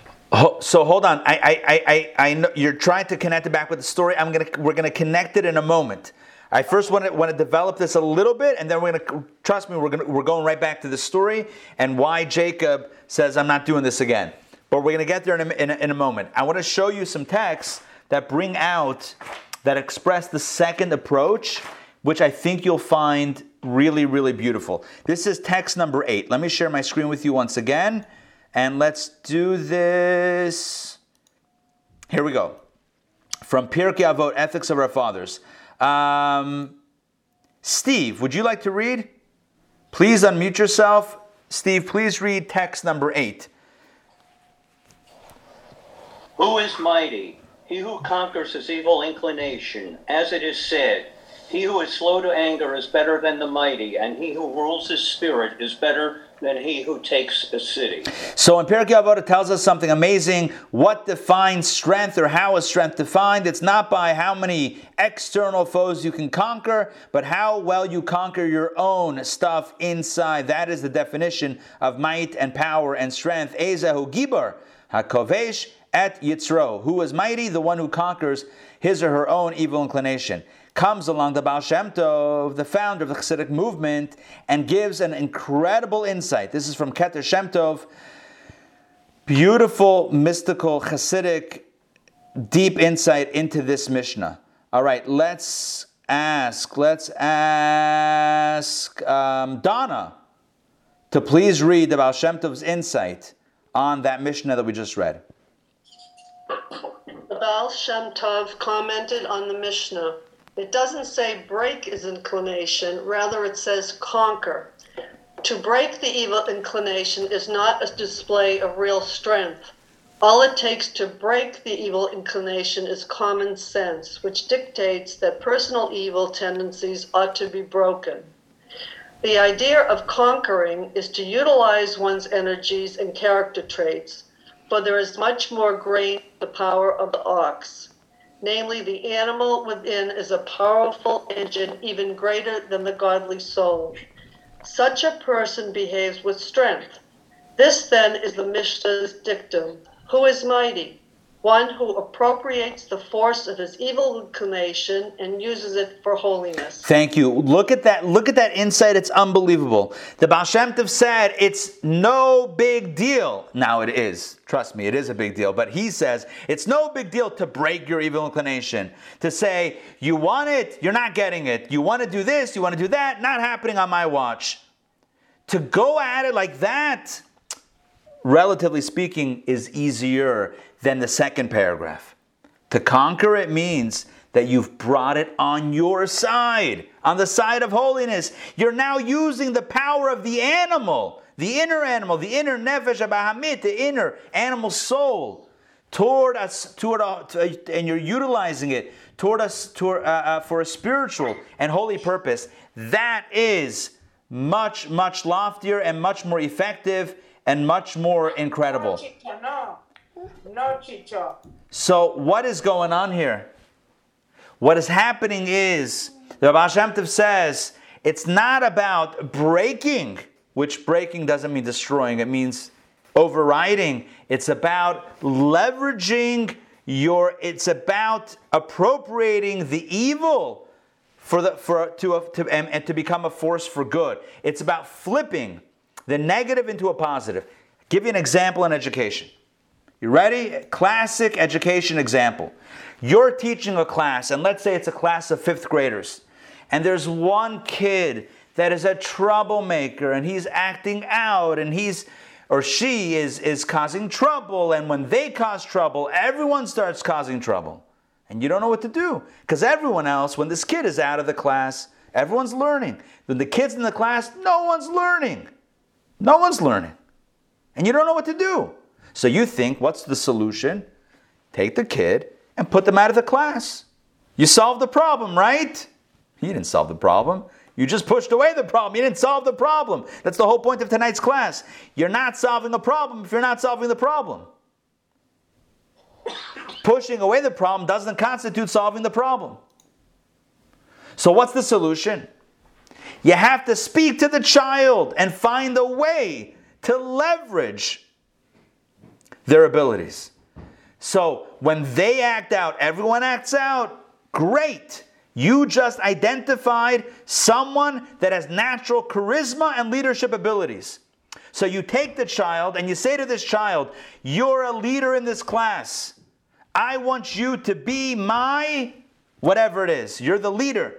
So hold on. I, I, I, I, know you're trying to connect it back with the story. I'm gonna, we're gonna connect it in a moment. I first want to want to develop this a little bit, and then we're gonna trust me. We're gonna we're going right back to the story and why Jacob says I'm not doing this again. But we're gonna get there in a, in a, in a moment. I want to show you some texts that bring out that express the second approach, which I think you'll find really really beautiful. This is text number eight. Let me share my screen with you once again, and let's do this. Here we go from Pirkei Avot, Ethics of Our Fathers. Um, Steve, would you like to read? Please unmute yourself. Steve, please read text number eight. Who is mighty? He who conquers his evil inclination. As it is said, he who is slow to anger is better than the mighty, and he who rules his spirit is better than he who takes a city. So in Pirkei Avot tells us something amazing. What defines strength or how is strength defined? It's not by how many external foes you can conquer, but how well you conquer your own stuff inside. That is the definition of might and power and strength. Ezehu Gibor, HaKovesh et Yitzro. Who is mighty? The one who conquers his or her own evil inclination comes along the Baal Shem Tov, the founder of the Hasidic movement, and gives an incredible insight. This is from Keter Shem Tov. Beautiful, mystical, Hasidic, deep insight into this Mishnah. All right, let's ask, let's ask um, Donna to please read the Baal Shem Tov's insight on that Mishnah that we just read. The Baal Shem Tov commented on the Mishnah. It doesn't say break his inclination, rather, it says conquer. To break the evil inclination is not a display of real strength. All it takes to break the evil inclination is common sense, which dictates that personal evil tendencies ought to be broken. The idea of conquering is to utilize one's energies and character traits, but there is much more great the power of the ox namely, the animal within is a powerful engine even greater than the godly soul. Such a person behaves with strength. This then is the Mishnah's dictum Who is mighty? One who appropriates the force of his evil inclination and uses it for holiness. Thank you. Look at that. Look at that insight. It's unbelievable. The Baal Shem Tov said it's no big deal. Now it is. Trust me, it is a big deal. But he says it's no big deal to break your evil inclination. To say, you want it, you're not getting it. You want to do this, you want to do that, not happening on my watch. To go at it like that, relatively speaking, is easier than the second paragraph. To conquer it means that you've brought it on your side, on the side of holiness. You're now using the power of the animal, the inner animal, the inner nefesh habahamit, the inner animal soul, toward us, toward, uh, and you're utilizing it toward us toward, uh, uh, for a spiritual and holy purpose. That is much, much loftier and much more effective and much more incredible. No, Chicho. So, what is going on here? What is happening is, the Baal Shem says, it's not about breaking, which breaking doesn't mean destroying, it means overriding. It's about leveraging your, it's about appropriating the evil for the, for, to, to, and, and to become a force for good. It's about flipping the negative into a positive. Give you an example in education. You ready? Classic education example. You're teaching a class, and let's say it's a class of fifth graders, and there's one kid that is a troublemaker and he's acting out and he's or she is, is causing trouble, and when they cause trouble, everyone starts causing trouble. And you don't know what to do. Because everyone else, when this kid is out of the class, everyone's learning. When the kid's in the class, no one's learning. No one's learning. And you don't know what to do. So you think, what's the solution? Take the kid and put them out of the class. You solved the problem, right? You didn't solve the problem. You just pushed away the problem. You didn't solve the problem. That's the whole point of tonight's class. You're not solving a problem if you're not solving the problem. Pushing away the problem doesn't constitute solving the problem. So, what's the solution? You have to speak to the child and find a way to leverage their abilities. So when they act out, everyone acts out. Great. You just identified someone that has natural charisma and leadership abilities. So you take the child and you say to this child, You're a leader in this class. I want you to be my whatever it is. You're the leader.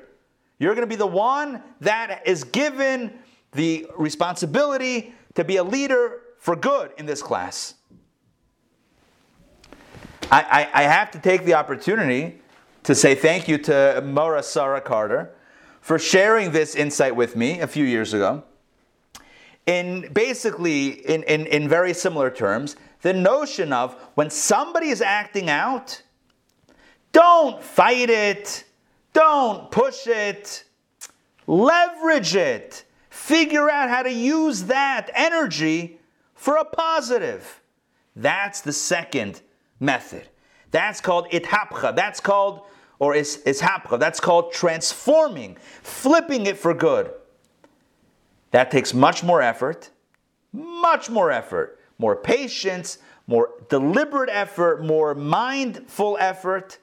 You're going to be the one that is given the responsibility to be a leader for good in this class. I, I, I have to take the opportunity to say thank you to Mora Sarah Carter for sharing this insight with me a few years ago. in basically in, in, in very similar terms the notion of when somebody is acting out, don't fight it, don't push it, leverage it, figure out how to use that energy for a positive. That's the second method. That's called ithapcha. That's called, or is ishapcha. That's called transforming, flipping it for good. That takes much more effort, much more effort, more patience, more deliberate effort, more mindful effort.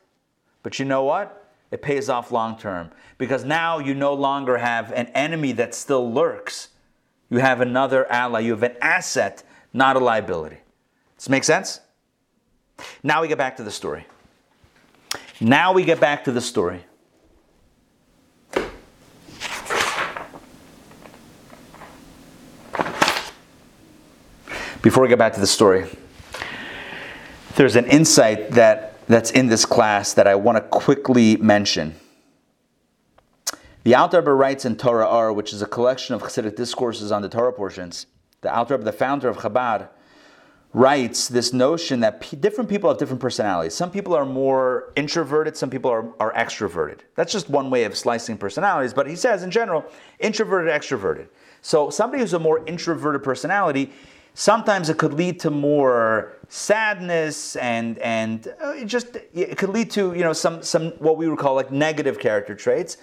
But you know what? It pays off long term because now you no longer have an enemy that still lurks. You have another ally, you have an asset, not a liability. Does this make sense? Now we get back to the story. Now we get back to the story. Before we get back to the story, there's an insight that, that's in this class that I want to quickly mention. The Alter Rebbe writes in Torah Or, which is a collection of Hasidic discourses on the Torah portions. The Alter Rebbe, the founder of Chabad, writes this notion that p- different people have different personalities. Some people are more introverted, some people are, are extroverted. That's just one way of slicing personalities, but he says in general, introverted, extroverted. So somebody who's a more introverted personality, sometimes it could lead to more sadness and and uh, it just it could lead to you know some some what we would call like negative character traits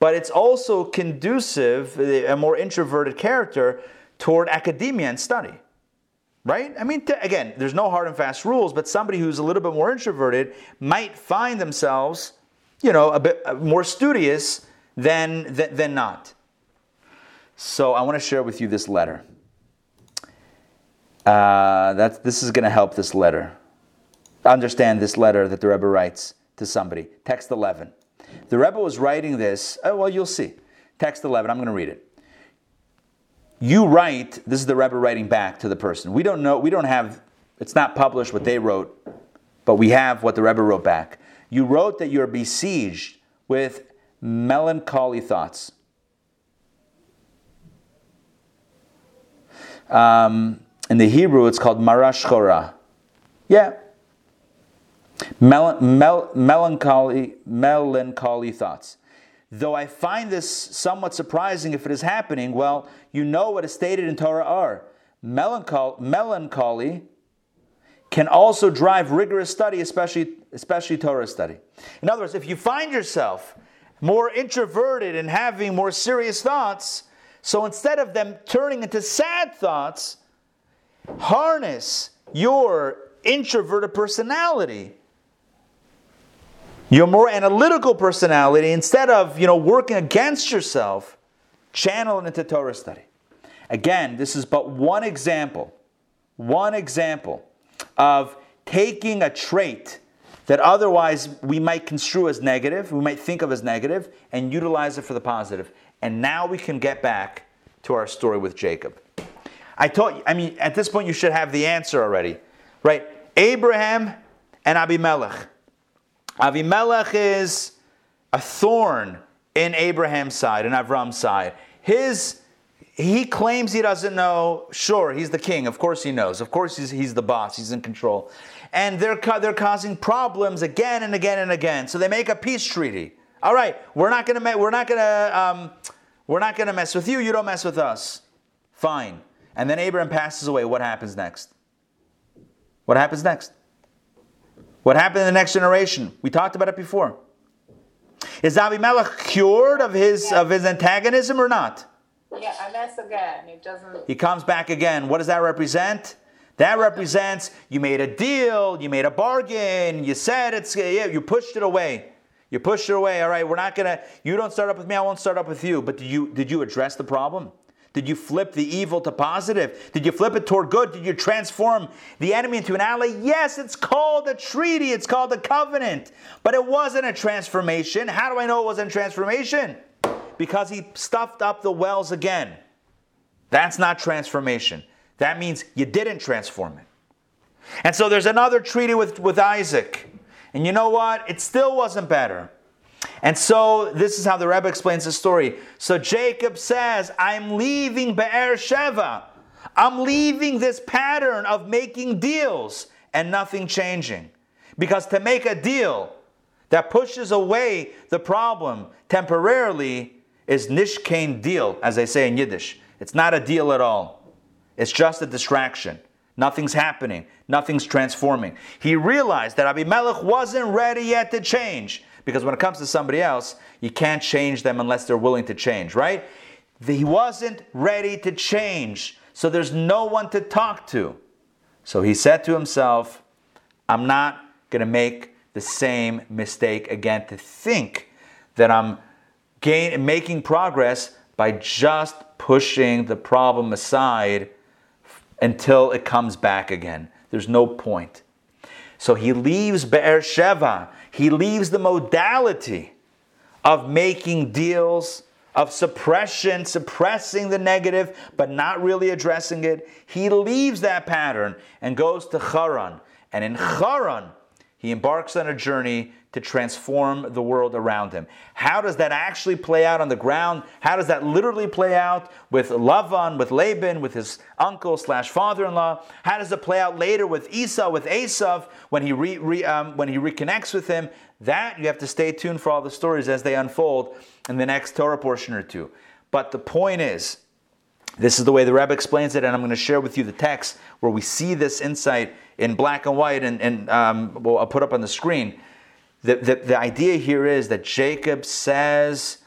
but it's also conducive a more introverted character toward academia and study right? I mean, again, there's no hard and fast rules, but somebody who's a little bit more introverted might find themselves, you know, a bit uh, more studious than, than, than not. So I want to share with you this letter. Uh, that's, this is going to help this letter. Understand this letter that the Rebbe writes to somebody. Text 11. The Rebbe was writing this, oh, well, you'll see. Text 11, I'm going to read it you write, this is the Rebbe writing back to the person. We don't know, we don't have, it's not published what they wrote, but we have what the Rebbe wrote back. You wrote that you're besieged with melancholy thoughts. Um, in the Hebrew, it's called marashchora. Yeah. Mel- mel- melancholy, melancholy thoughts. Though I find this somewhat surprising if it is happening, well, you know what is stated in Torah Or. Melancholy, melancholy can also drive rigorous study, especially, especially Torah study. In other words, if you find yourself more introverted and having more serious thoughts, so instead of them turning into sad thoughts, harness your introverted personality your more analytical personality, instead of you know working against yourself, channel it into Torah study. Again, this is but one example, one example of taking a trait that otherwise we might construe as negative, we might think of as negative, and utilize it for the positive. And now we can get back to our story with Jacob. I taught I mean, at this point you should have the answer already, right? Abraham and Abimelech. Avimelech is a thorn in Abraham's side, in Avram's side. His he claims he doesn't know. Sure, he's the king. Of course he knows. Of course he's, he's the boss. He's in control. And they're, they're causing problems again and again and again. So they make a peace treaty. All right, we're not gonna we're not gonna um, we're not gonna mess with you. You don't mess with us. Fine. And then Abraham passes away. What happens next? What happens next? What happened in the next generation? We talked about it before. Is Abimelech cured of his of his antagonism or not? Yeah, and that's again. It doesn't. He comes back again. What does that represent? That represents you made a deal, you made a bargain, you said it's yeah, you pushed it away. You pushed it away. All right, we're not gonna. You don't start up with me. I won't start up with you. But did you did you address the problem? Did you flip the evil to positive? Did you flip it toward good? Did you transform the enemy into an ally? Yes, it's called a treaty, it's called a covenant, but it wasn't a transformation. How do I know it wasn't a transformation? Because he stuffed up the wells again. That's not transformation. That means you didn't transform it. And so there's another treaty with, with Isaac. And you know what? It still wasn't better. And so this is how the Rebbe explains the story. So Jacob says, I'm leaving Be'er Sheva. I'm leaving this pattern of making deals and nothing changing. Because to make a deal that pushes away the problem temporarily is nishkain deal, as they say in Yiddish. It's not a deal at all. It's just a distraction. Nothing's happening. Nothing's transforming. He realized that Abimelech wasn't ready yet to change. Because when it comes to somebody else, you can't change them unless they're willing to change, right? He wasn't ready to change. So there's no one to talk to. So he said to himself, I'm not going to make the same mistake again to think that I'm gain, making progress by just pushing the problem aside until it comes back again. There's no point. So he leaves Be'er Sheva. He leaves the modality of making deals, of suppression, suppressing the negative, but not really addressing it. He leaves that pattern and goes to Charan. And in Charan, he embarks on a journey to transform the world around him. How does that actually play out on the ground? How does that literally play out with Lavan, with Laban, with his uncle slash father-in-law? How does it play out later with Esau, with Esav, when he re, re, um, when he reconnects with him? That you have to stay tuned for all the stories as they unfold in the next Torah portion or two. But the point is, this is the way the Rebbe explains it, and I'm going to share with you the text where we see this insight in black and white, and, and um, well, I'll put up on the screen. The, the, the idea here is that Jacob says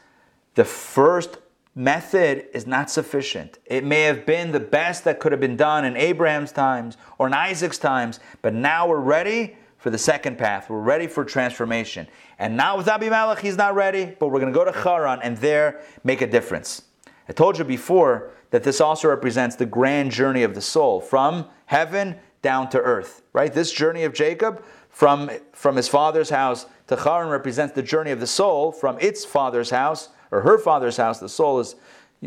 the first method is not sufficient. It may have been the best that could have been done in Abraham's times or in Isaac's times, but now we're ready for the second path. We're ready for transformation. And now with Abimelech, he's not ready, but we're going to go to Haran and there make a difference. I told you before that this also represents the grand journey of the soul from heaven down to earth, right? This journey of Jacob from, from his father's house to Haran represents the journey of the soul from its father's house or her father's house. The soul is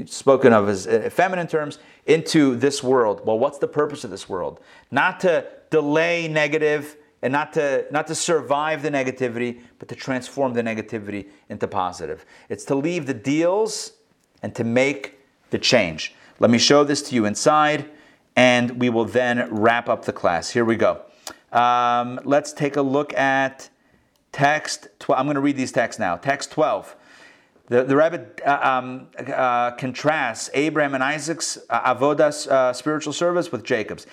spoken of as feminine terms into this world. Well, what's the purpose of this world? Not to delay negative and not to not to survive the negativity, but to transform the negativity into positive. It's to leave the deals and to make the change. Let me show this to you inside and we will then wrap up the class. Here we go. Um, let's take a look at text 12. I'm going to read these texts now. Text 12. The, the Rebbe uh, um, uh, contrasts Abraham and Isaac's uh, avodas uh, spiritual service with Jacob's.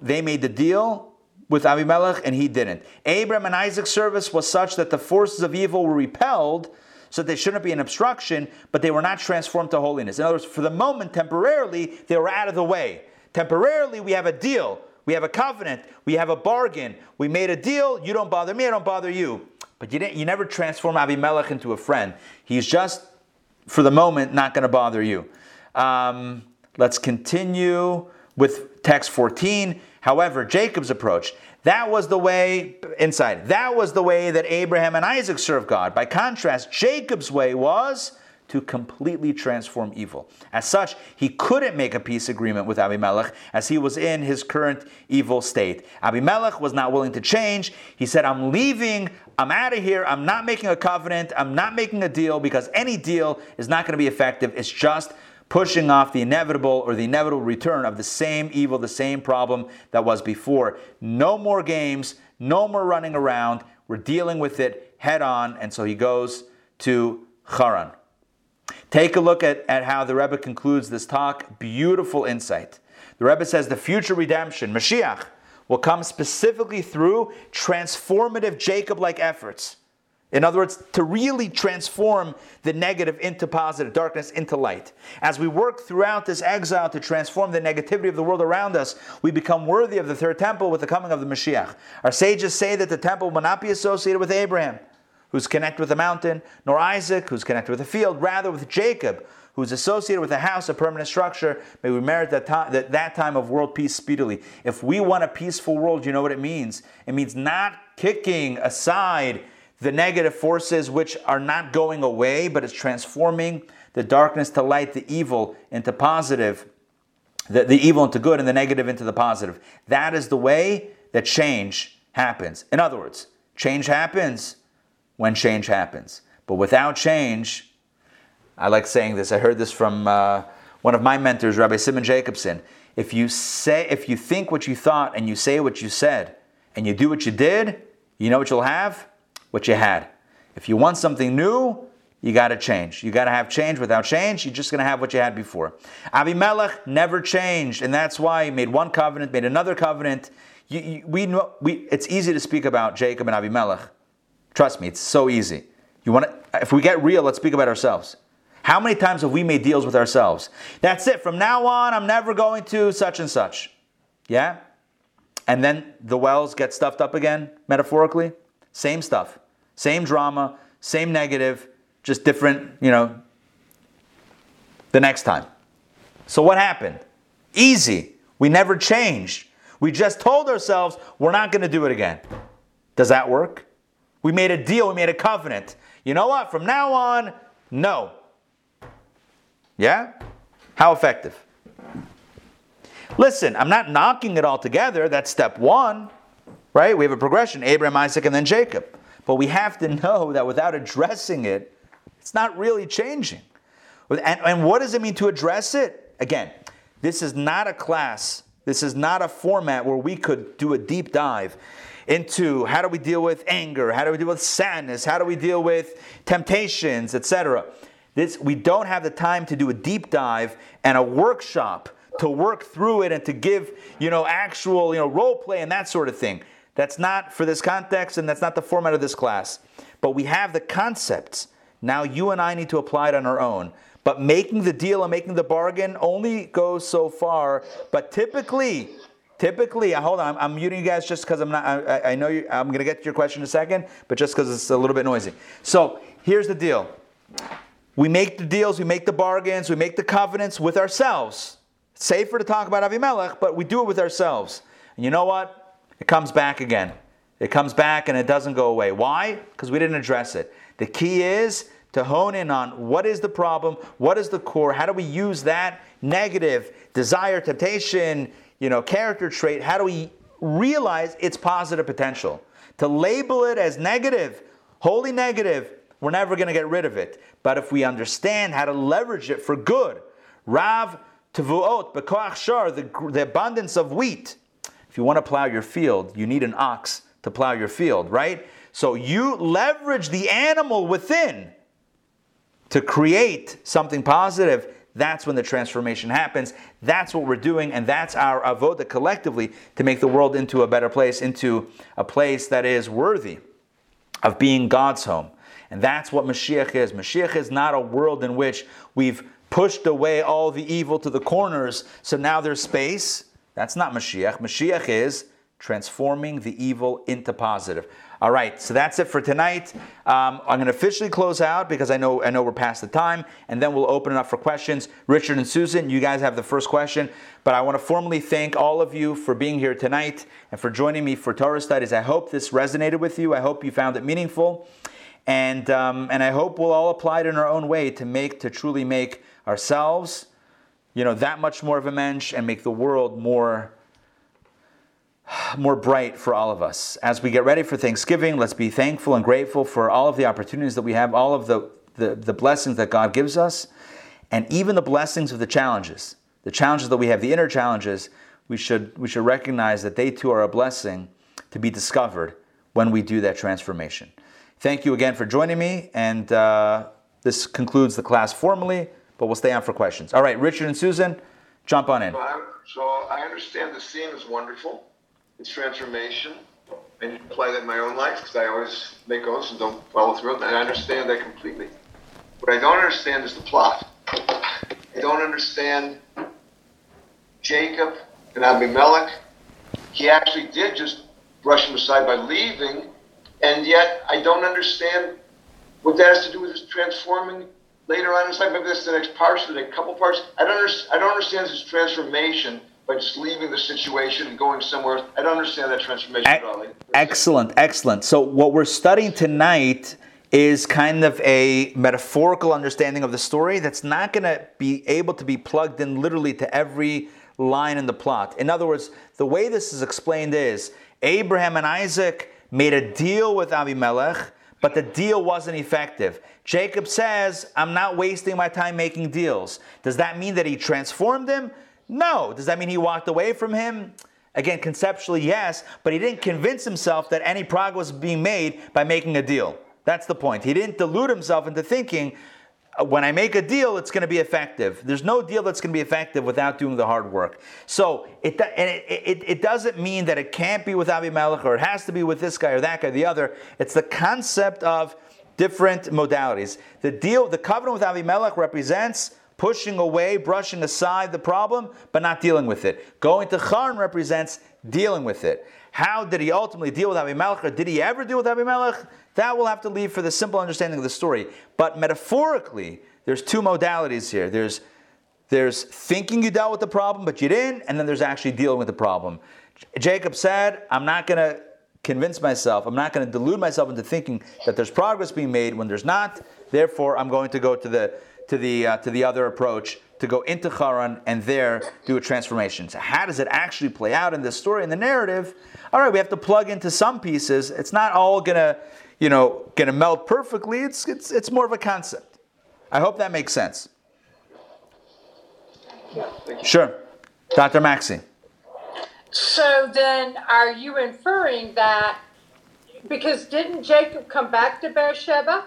They made the deal with Abimelech and he didn't. Abraham and Isaac's service was such that the forces of evil were repelled so they shouldn't be an obstruction, but they were not transformed to holiness. In other words, for the moment, temporarily, they were out of the way. Temporarily, we have a deal, we have a covenant, we have a bargain. We made a deal, you don't bother me, I don't bother you. But you, didn't, you never transform Abimelech into a friend. He's just, for the moment, not going to bother you. Um, let's continue with text 14. However, Jacob's approach, that was the way, inside, that was the way that Abraham and Isaac served God. By contrast, Jacob's way was to completely transform evil. As such, he couldn't make a peace agreement with Abimelech as he was in his current evil state. Abimelech was not willing to change. He said, I'm leaving, I'm out of here, I'm not making a covenant, I'm not making a deal because any deal is not going to be effective. It's just pushing off the inevitable or the inevitable return of the same evil, the same problem that was before. No more games, no more running around. We're dealing with it head on. And so he goes to Haran. Take a look at, at how the Rebbe concludes this talk. Beautiful insight. The Rebbe says the future redemption, Mashiach, will come specifically through transformative Jacob like efforts. In other words, to really transform the negative into positive, darkness into light. As we work throughout this exile to transform the negativity of the world around us, we become worthy of the third temple with the coming of the Mashiach. Our sages say that the temple will not be associated with Abraham who's connected with the mountain, nor Isaac, who's connected with the field, rather with Jacob, who's associated with a house, a permanent structure. May we merit that that, that time of world peace speedily. If we want a peaceful world, you know what it means? It means not kicking aside the negative forces which are not going away, but it's transforming the darkness to light, the evil into positive, the, the evil into good, and the negative into the positive. That is the way that change happens. In other words, change happens when change happens. But without change, I like saying this. I heard this from uh, one of my mentors, Rabbi Simon Jacobson. If you say, if you think what you thought and you say what you said, and you do what you did, you know what you'll have? What you had. If you want something new, you got to change. You got to have change. Without change, you're just going to have what you had before. Abimelech never changed, and that's why he made one covenant, made another covenant. You, you, we know, we, it's easy to speak about Jacob and Abimelech. Trust me, it's so easy. You want to, if we get real, let's speak about ourselves. How many times have we made deals with ourselves? That's it. From now on, I'm never going to such and such. Yeah? And then the wells get stuffed up again, metaphorically. Same stuff, same drama, same negative, just different, you know, the next time. So what happened? Easy. We never changed. We just told ourselves we're not going to do it again. Does that work? We made a deal, we made a covenant. You know what? From now on, no. Yeah? How effective? Listen, I'm not knocking it all together. That's step one, right? We have a progression Abraham, Isaac, and then Jacob. But we have to know that without addressing it, it's not really changing. And, and what does it mean to address it? Again, this is not a class, this is not a format where we could do a deep dive into how do we deal with anger, how do we deal with sadness, how do we deal with temptations, etc. This we don't have the time to do a deep dive and a workshop to work through it and to give, you know, actual, you know, role play and that sort of thing. That's not for this context and that's not the format of this class. But we have the concepts. Now you and I need to apply it on our own. But making the deal and making the bargain only goes so far. But typically, typically, uh, hold on, I'm, I'm muting you guys just because I'm not. I, I know you, I'm going to get to your question in a second, but just because it's a little bit noisy. So here's the deal: we make the deals, we make the bargains, we make the covenants with ourselves. Safer to talk about Avimelech, but we do it with ourselves. And you know what? It comes back again. It comes back and it doesn't go away. Why? Because we didn't address it. The key is to hone in on what is the problem, what is the core, how do we use that negative desire, temptation, you know, character trait, how do we realize its positive potential? To label it as negative, wholly negative, we're never going to get rid of it. But if we understand how to leverage it for good, Rav Tevuot, Bekoach Shor, the, the abundance of wheat. You want to plow your field, you need an ox to plow your field, right? So you leverage the animal within to create something positive. That's when the transformation happens. That's what we're doing, and that's our avoda collectively to make the world into a better place, into a place that is worthy of being God's home. And that's what Mashiach is. Mashiach is not a world in which we've pushed away all the evil to the corners, so now there's space. That's not Mashiach. Mashiach is transforming the evil into positive. All right, so that's it for tonight. Um, I'm going to officially close out because I know I know we're past the time, and then we'll open it up for questions. Richard and Susan, you guys have the first question, but I want to formally thank all of you for being here tonight and for joining me for Torah studies. I hope this resonated with you. I hope you found it meaningful, and um, and I hope we'll all apply it in our own way to make to truly make ourselves, you know, that much more of a mensch and make the world more more bright for all of us. As we get ready for Thanksgiving, let's be thankful and grateful for all of the opportunities that we have, all of the, the, the, blessings that God gives us, and even the blessings of the challenges. The challenges that we have, the inner challenges, we should, we should recognize that they too are a blessing to be discovered when we do that transformation. Thank you again for joining me, and uh, this concludes the class formally, but we'll stay on for questions. All right, Richard and Susan, jump on in. So I understand the scene is wonderful its transformation and apply that in my own life because I always make oaths and don't follow through. And I understand that completely. What I don't understand is the plot. I don't understand Jacob and Abimelech. He actually did just brush him aside by leaving, and yet I don't understand what that has to do with his transforming later on in life. Maybe that's the next part, the next couple parts. I don't, under, I don't understand his transformation by just leaving the situation and going somewhere. I don't understand that transformation at all. Excellent, excellent. So what we're studying tonight is kind of a metaphorical understanding of the story that's not going to be able to be plugged in literally to every line in the plot. In other words, the way this is explained is Abraham and Isaac made a deal with Abimelech, but the deal wasn't effective. Jacob says, I'm not wasting my time making deals. Does that mean that he transformed him? No. Does that mean he walked away from him? Again, conceptually, yes, but he didn't convince himself that any progress was being made by making a deal. That's the point. He didn't delude himself into thinking, Uh, when I make a deal, it's going to be effective. There's no deal that's going to be effective without doing the hard work. So it, and it, it, it doesn't mean that it can't be with Abimelech or it has to be with this guy or that guy or the other. It's the concept of different modalities. The deal, the covenant with Abimelech represents pushing away, brushing aside the problem, but not dealing with it. Going to Charan represents dealing with it. How did he ultimately deal with Abimelech, or did he ever deal with Abimelech? That will have to leave for the simple understanding of the story. But metaphorically, there's two modalities here. There's there's thinking you dealt with the problem, but you didn't, and then there's actually dealing with the problem. Jacob said, I'm not going to convince myself, I'm not going to delude myself into thinking that there's progress being made when there's not. Therefore, I'm going to go to the to the uh, to the other approach to go into Haran and there do a transformation. So how does it actually play out in this story in the narrative? All right, we have to plug into some pieces. It's not all gonna, you know, gonna melt perfectly. It's it's it's more of a concept. I hope that makes sense. Sure, Dr. Maxey. So then, are you inferring that because didn't Jacob come back to Beersheba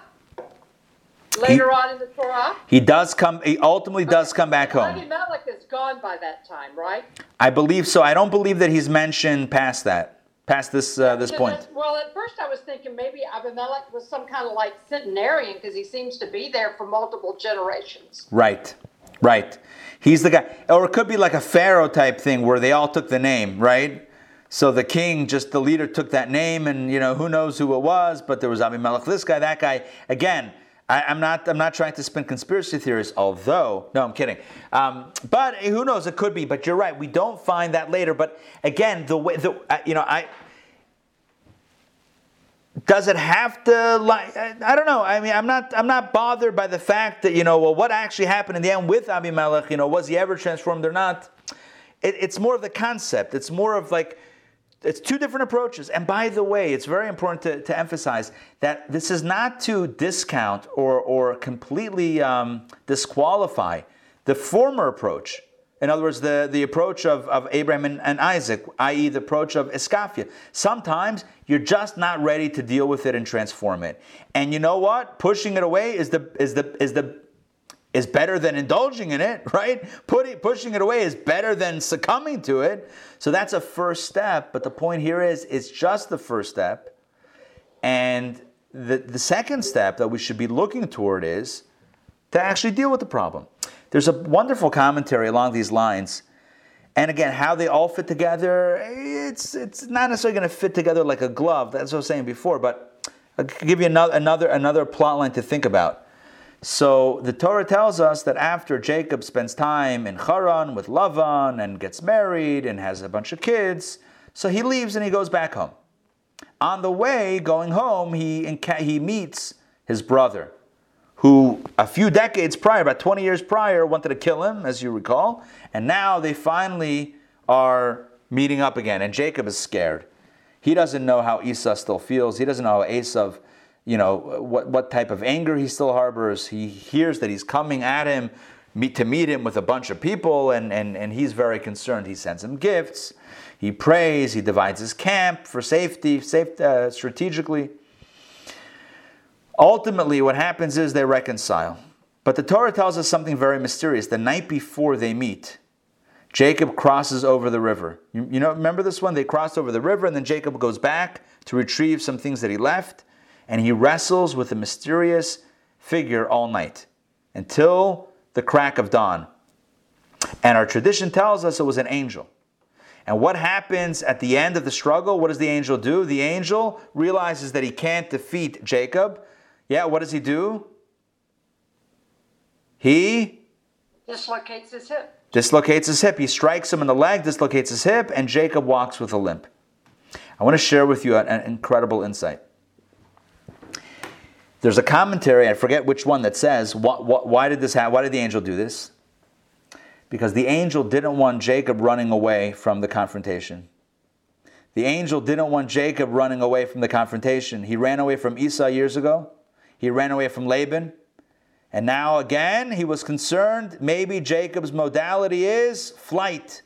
later He- on in the Torah? He does come. He ultimately does come back home. Abimelech is gone by that time, right? I believe so. I don't believe that he's mentioned past that, past this uh, this point. Well, at first I was thinking maybe Abimelech was some kind of like centenarian because he seems to be there for multiple generations. Right, right. He's the guy, or it could be like a pharaoh type thing where they all took the name, right? So the king, just the leader, took that name, and you know who knows who it was, but there was Abimelech, this guy, that guy. Again, I, I'm not, I'm not trying to spin conspiracy theories. Although, no, I'm kidding. Um, but who knows? It could be. But you're right. We don't find that later. But again, the way, the uh, you know, I does it have to like I I don't know. I mean, I'm not I'm not bothered by the fact that, you know, well what actually happened in the end with Abimelech, you know, was he ever transformed or not? It, it's more of the concept. It's more of like it's two different approaches. And by the way, it's very important to, to emphasize that this is not to discount or, or completely um, disqualify the former approach. In other words, the, the approach of, of Abraham and, and Isaac, i.e., the approach of Iskafia. Sometimes you're just not ready to deal with it and transform it. And you know what? Pushing it away is the is the is the is better than indulging in it, right? Putting, pushing it away is better than succumbing to it. So that's a first step. But the point here is, it's just the first step. And the, the second step that we should be looking toward is to actually deal with the problem. There's a wonderful commentary along these lines. And again, how they all fit together, it's, it's not necessarily going to fit together like a glove. That's what I was saying before. But I'll give you another, another, another plot line to think about. So the Torah tells us that after Jacob spends time in Haran with Lavan and gets married and has a bunch of kids, so he leaves and he goes back home. On the way, going home, he, he meets his brother, who a few decades prior, about 20 years prior, wanted to kill him, as you recall, and now they finally are meeting up again, and Jacob is scared. He doesn't know how Esau still feels. He doesn't know how Esav you know, what, what type of anger he still harbors. He hears that he's coming at him meet, to meet him with a bunch of people, and, and, and he's very concerned. He sends him gifts. He prays. He divides his camp for safety, safe, uh, strategically. Ultimately, what happens is they reconcile. But the Torah tells us something very mysterious. The night before they meet, Jacob crosses over the river. You, you know, remember this one? They crossed over the river, and then Jacob goes back to retrieve some things that he left and he wrestles with a mysterious figure all night until the crack of dawn. And our tradition tells us it was an angel. And what happens at the end of the struggle? What does the angel do? The angel realizes that he can't defeat Jacob. Yeah, what does he do? He Dislocates his hip. dislocates his hip. He strikes him in the leg, dislocates his hip, and Jacob walks with a limp. I want to share with you an, an incredible insight. There's a commentary, I forget which one, that says, why, why did this happen? Why did the angel do this? Because the angel didn't want Jacob running away from the confrontation. The angel didn't want Jacob running away from the confrontation. He ran away from Esau years ago. He ran away from Laban. And now again, he was concerned maybe Jacob's modality is flight.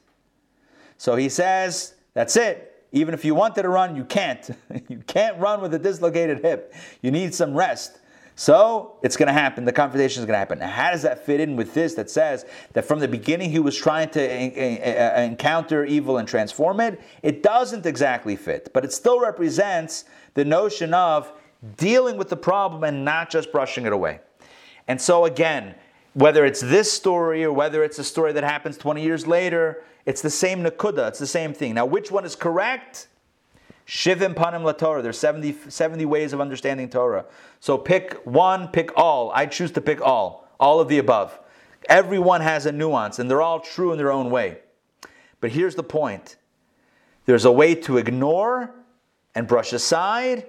So he says, That's it. Even if you wanted to run, you can't. you can't run with a dislocated hip. You need some rest. So it's going to happen. The confrontation is going to happen. Now, how does that fit in with this that says that from the beginning he was trying to uh, encounter evil and transform it? It doesn't exactly fit, but it still represents the notion of dealing with the problem and not just brushing it away. And so, again, whether it's this story or whether it's a story that happens 20 years later, it's the same nakuda, it's the same thing. Now, which one is correct? Shivim panim la Torah. There's 70, 70 ways of understanding Torah. So pick one, pick all. I choose to pick all, all of the above. Everyone has a nuance, and they're all true in their own way. But here's the point there's a way to ignore and brush aside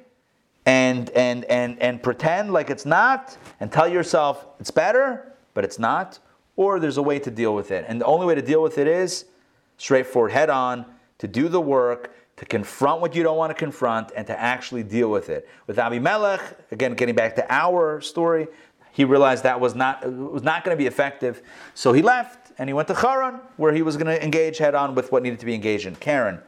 and, and, and, and pretend like it's not and tell yourself it's better, but it's not. Or there's a way to deal with it. And the only way to deal with it is straightforward, head on, to do the work, to confront what you don't want to confront, and to actually deal with it. With Abimelech, again, getting back to our story, he realized that was not, was not going to be effective. So he left and he went to Haran, where he was going to engage head on with what needed to be engaged in. Karen.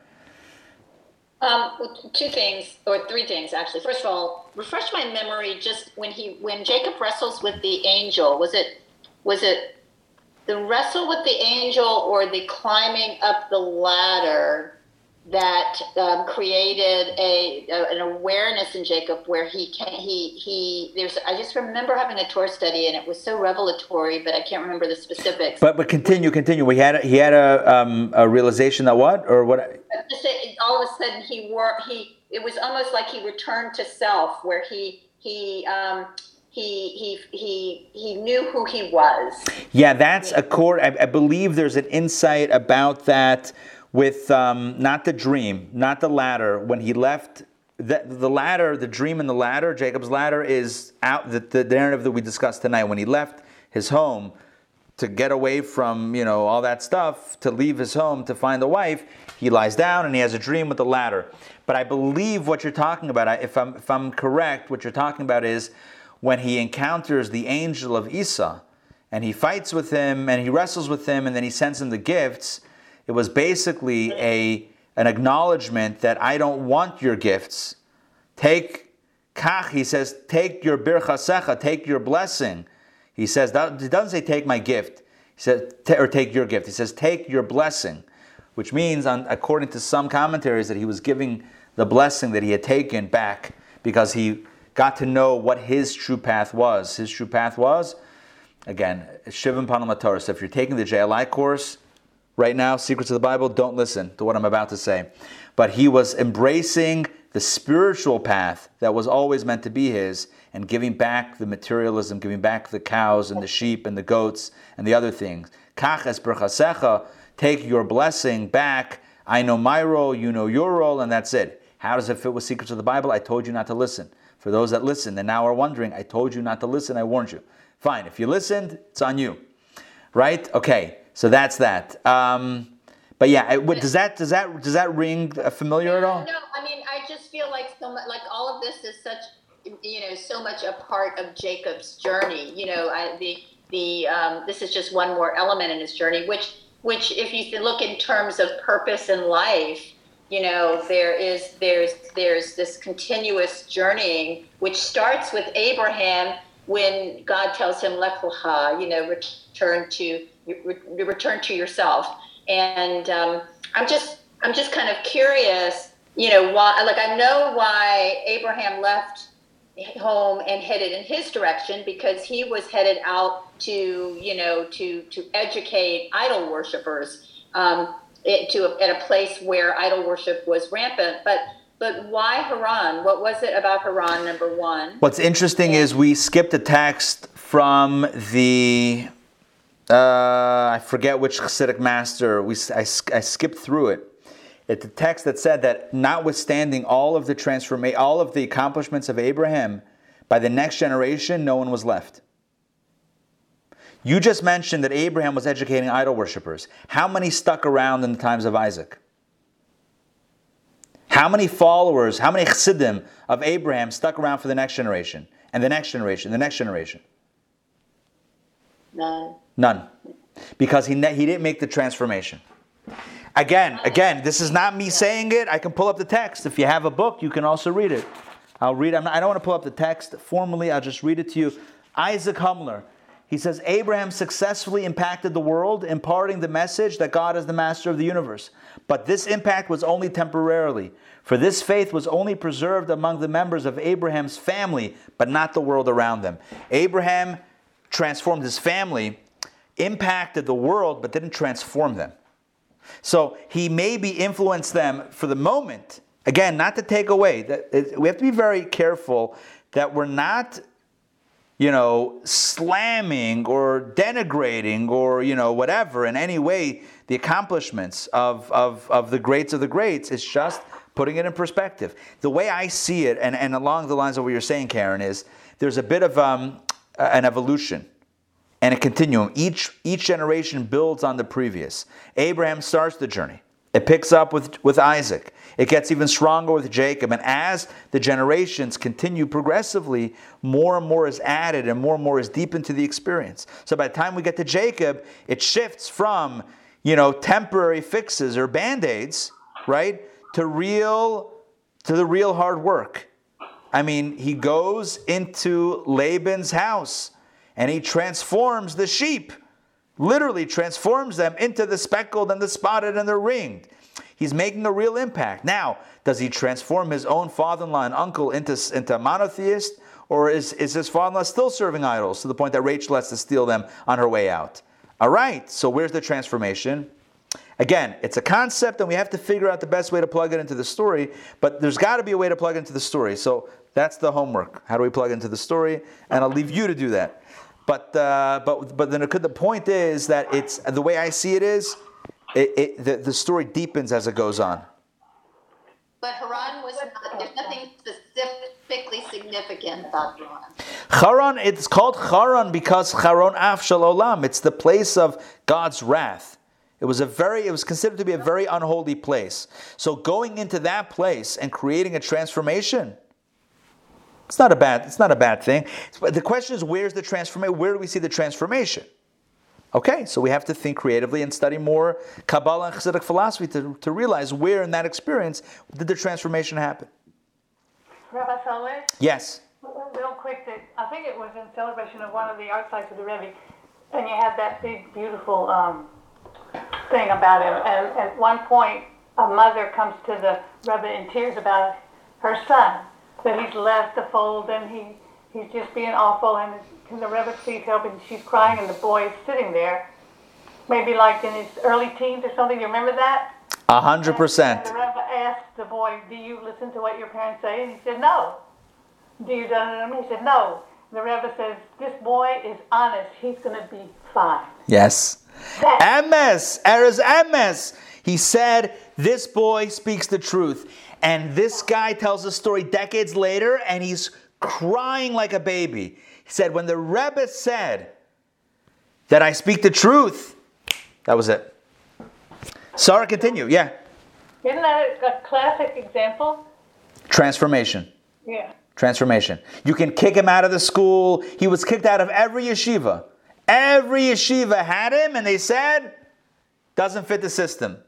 Um, two things, or three things actually. First of all, refresh my memory. Just when he, when Jacob wrestles with the angel, was it, was it the wrestle with the angel or the climbing up the ladder that um, created a, a, an awareness in Jacob where he can he he there's I just remember having a Torah study and it was so revelatory, but I can't remember the specifics. But but continue continue. We had a, he had a um, a realization that what or what? All of a sudden he were he it was almost like he returned to self where he he um, he he he he knew who he was. Yeah, that's a core. I, I believe there's an insight about that with um, not the dream, not the ladder. When he left, the, the ladder, the dream and the ladder, Jacob's ladder is out. The, the narrative that we discussed tonight. When he left his home to get away from you know all that stuff, to leave his home to find a wife, he lies down and he has a dream with the ladder. But I believe what you're talking about, if I'm if I'm correct, what you're talking about is when he encounters the angel of Esau and he fights with him and he wrestles with him and then he sends him the gifts. It was basically a an acknowledgement that I don't want your gifts. Take kach, he says, take your birchasecha, take your blessing. He says, that, he doesn't say take my gift. He says, or take your gift. He says, take your blessing, which means, on, according to some commentaries, that he was giving the blessing that he had taken back because he got to know what his true path was. His true path was, again, Shivim Panim la Torah. So if you're taking the JLI course right now, Secrets of the Bible, don't listen to what I'm about to say. But he was embracing the spiritual path that was always meant to be his and giving back the materialism, giving back the cows and the sheep and the goats and the other things. Kaches berchasecha, take your blessing back. I know my role, you know your role, and that's it. How does it fit with Secrets of the Bible? I told you not to listen. For those that listen and now are wondering, I told you not to listen, I warned you. Fine, if you listened, it's on you. Right? Okay, so that's that. Um, but yeah, does that does that does that ring familiar at all? No, I mean I just feel like so much, like all of this is such you know so much a part of Jacob's journey. You know, I, the the um, this is just one more element in his journey, which which if you look in terms of purpose in life, you know there is there's there's this continuous journeying which starts with abraham when god tells him lech lecha, you know return to return to yourself. And um, i'm just i'm just kind of curious you know why like i know why abraham left home and headed in his direction because he was headed out to you know to to educate idol worshippers. Um, it, to a, at a place where idol worship was rampant. But but why Haran? What was it about Haran? Number one. What's interesting is we skipped a text from the uh, I forget which Hasidic master. We I, I skipped through it. It's a text that said that notwithstanding all of the transformation, all of the accomplishments of Abraham, by the next generation, no one was left. You just mentioned that Abraham was educating idol worshippers. How many stuck around in the times of Isaac? How many followers, how many chassidim of Abraham stuck around for the next generation, and the next generation, the next generation? None. None, because he ne- he didn't make the transformation. Again, again, this is not me saying it. I can pull up the text. If you have a book, you can also read it. I'll read. I'm not, I don't want to pull up the text formally. I'll just read it to you. Isaac Humler. He says Abraham successfully impacted the world, imparting the message that God is the master of the universe. But this impact was only temporarily, for this faith was only preserved among the members of Abraham's family, but not the world around them. Abraham transformed his family, impacted the world, but didn't transform them. So he maybe influenced them for the moment. Again, not to take away that we have to be very careful that we're not, you know, slamming or denigrating or you know whatever in any way the accomplishments of of, of the greats of the greats. It's just putting it in perspective. The way I see it, and, and along the lines of what you're saying, Karen, is there's a bit of um, an evolution and a continuum. Each each generation builds on the previous. Abraham starts the journey. It picks up with, with Isaac. It gets even stronger with Jacob. And as the generations continue progressively, more and more is added and more and more is deep into the experience. So by the time we get to Jacob, it shifts from, you know, temporary fixes or band-aids, right, to real to the real hard work. I mean, he goes into Laban's house and he transforms the sheep, literally transforms them into the speckled and the spotted and the ringed. He's making a real impact. Now, does he transform his own father in law and uncle into, into monotheist? Or is, is his father in law still serving idols to the point that Rachel has to steal them on her way out? All right, so where's the transformation? Again, it's a concept and we have to figure out the best way to plug it into the story, but there's got to be a way to plug into the story. So that's the homework. How do we plug into the story? And I'll leave you to do that. But uh, but but then could, the point is that it's the way I see it is, it, it, the, the story deepens as it goes on. But Haran was not, there's nothing specifically significant about Haran. Charan, it's called Charan because Charon Af Olam. It's the place of God's wrath. It was a very, it was considered to be a very unholy place. So going into that place and creating a transformation, it's not a bad, it's not a bad thing. But the question is, where's the transformation? Where do we see the transformation? Okay, so we have to think creatively and study more Kabbalah and Chassidic philosophy to, to realize where in that experience did the transformation happen. Rabbi Sollish? Yes. Real quick, I think it was in celebration of one of the yahrzeits of the Rebbe, and you had that big, beautiful um, thing about him. And at one point, a mother comes to the Rebbe in tears about her son, that he's left the fold and he, he's just being awful. And can the Rebbe please help? And she's crying, and the boy is sitting there, maybe like in his early teens or something. You remember that? A hundred percent. The Rebbe asked the boy, "Do you listen to what your parents say?" And he said, "No." Do you done it? He said, "No." The Rebbe says, "This boy is honest. He's going to be fine." Yes. Emes, Erez emes. He said, This boy speaks the truth. And this guy tells a story decades later, and he's crying like a baby. He said, When the Rebbe said that I speak the truth, that was it. Sarah, continue. Yeah. Isn't that a, a classic example? Transformation. Yeah. Transformation. You can kick him out of the school. He was kicked out of every yeshiva. Every yeshiva had him, and they said, doesn't fit the system.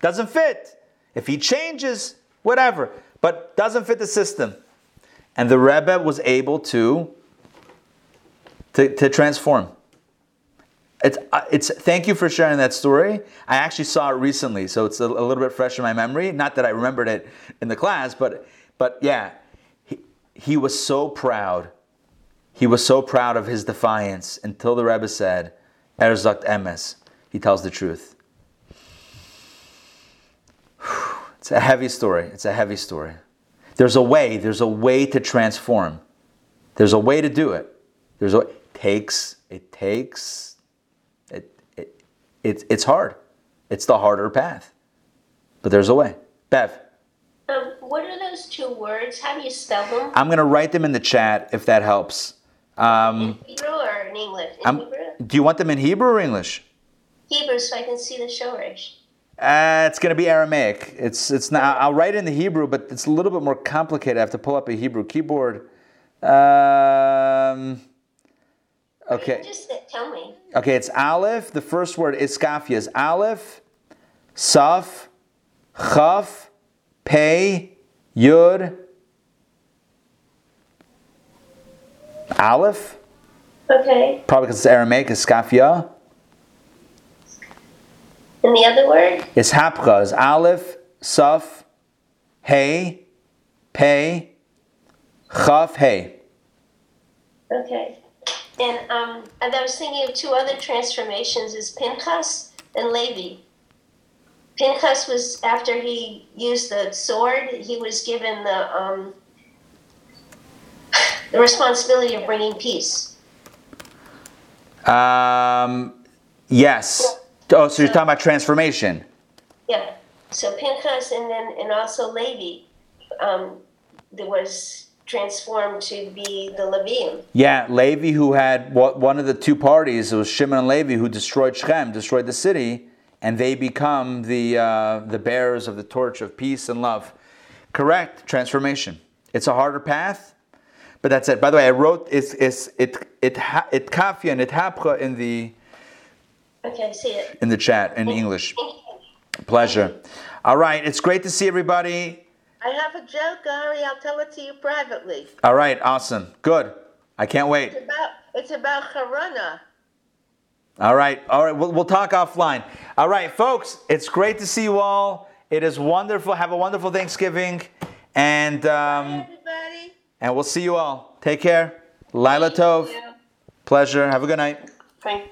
Doesn't fit. If he changes, whatever, but doesn't fit the system. And the Rebbe was able to, to, to transform. It's, uh, it's, thank you for sharing that story. I actually saw it recently, so it's a, a little bit fresh in my memory. Not that I remembered it in the class, but, but yeah, he, he was so proud. He was so proud of his defiance until the Rebbe said, Erzakt emes. He tells the truth. It's a heavy story. It's a heavy story. There's a way. There's a way to transform. There's a way to do it. There's a takes. It takes. It, it, it it's hard. It's the harder path, but there's a way. Bev, Um, what are those two words? How do you spell them? I'm gonna write them in the chat if that helps. Um, Hebrew or in English? In Hebrew? do you want them in Hebrew or English? Hebrew, so I can see the shorish. Uh, it's going to be Aramaic. It's it's not. I'll write it in the Hebrew, but it's a little bit more complicated. I have to pull up a Hebrew keyboard. Um, okay. Just tell me. Okay, it's Aleph. The first word iskafia is Aleph, Saf, Chaf, Pei, Yud, Aleph. Okay. Probably because it's Aramaic, iskafia. And the other word? It's Hapcha. It's Aleph, Saf, Hey, Pei, Chaf, Hey. Okay. And um, and I was thinking of two other transformations: is Pinchas and Levi. Pinchas was after he used the sword, he was given the um, the responsibility of bringing peace. Um, yes. Oh, so you're talking about transformation. Yeah. So Pinchas and then and also Levi, um, there was transformed to be the Levium. Yeah, Levi, who had one of the two parties, it was Shimon and Levi, who destroyed Shechem, destroyed the city, and they become the uh, the bearers of the torch of peace and love. Correct transformation. It's a harder path, but that's it. By the way, I wrote it's it's it it it kafia and it hapcha in the Okay, I see it. in the chat in English. Pleasure. All right, it's great to see everybody. I have a joke, Ari. I'll tell it to you privately. All right, awesome, good. I can't wait. It's about it's about Harana. All right, all right. We'll, we'll talk offline. All right, folks. It's great to see you all. It is wonderful. Have a wonderful Thanksgiving, and um, and we'll see you all. Take care. Lila Tov. Pleasure. Have a good night. Thank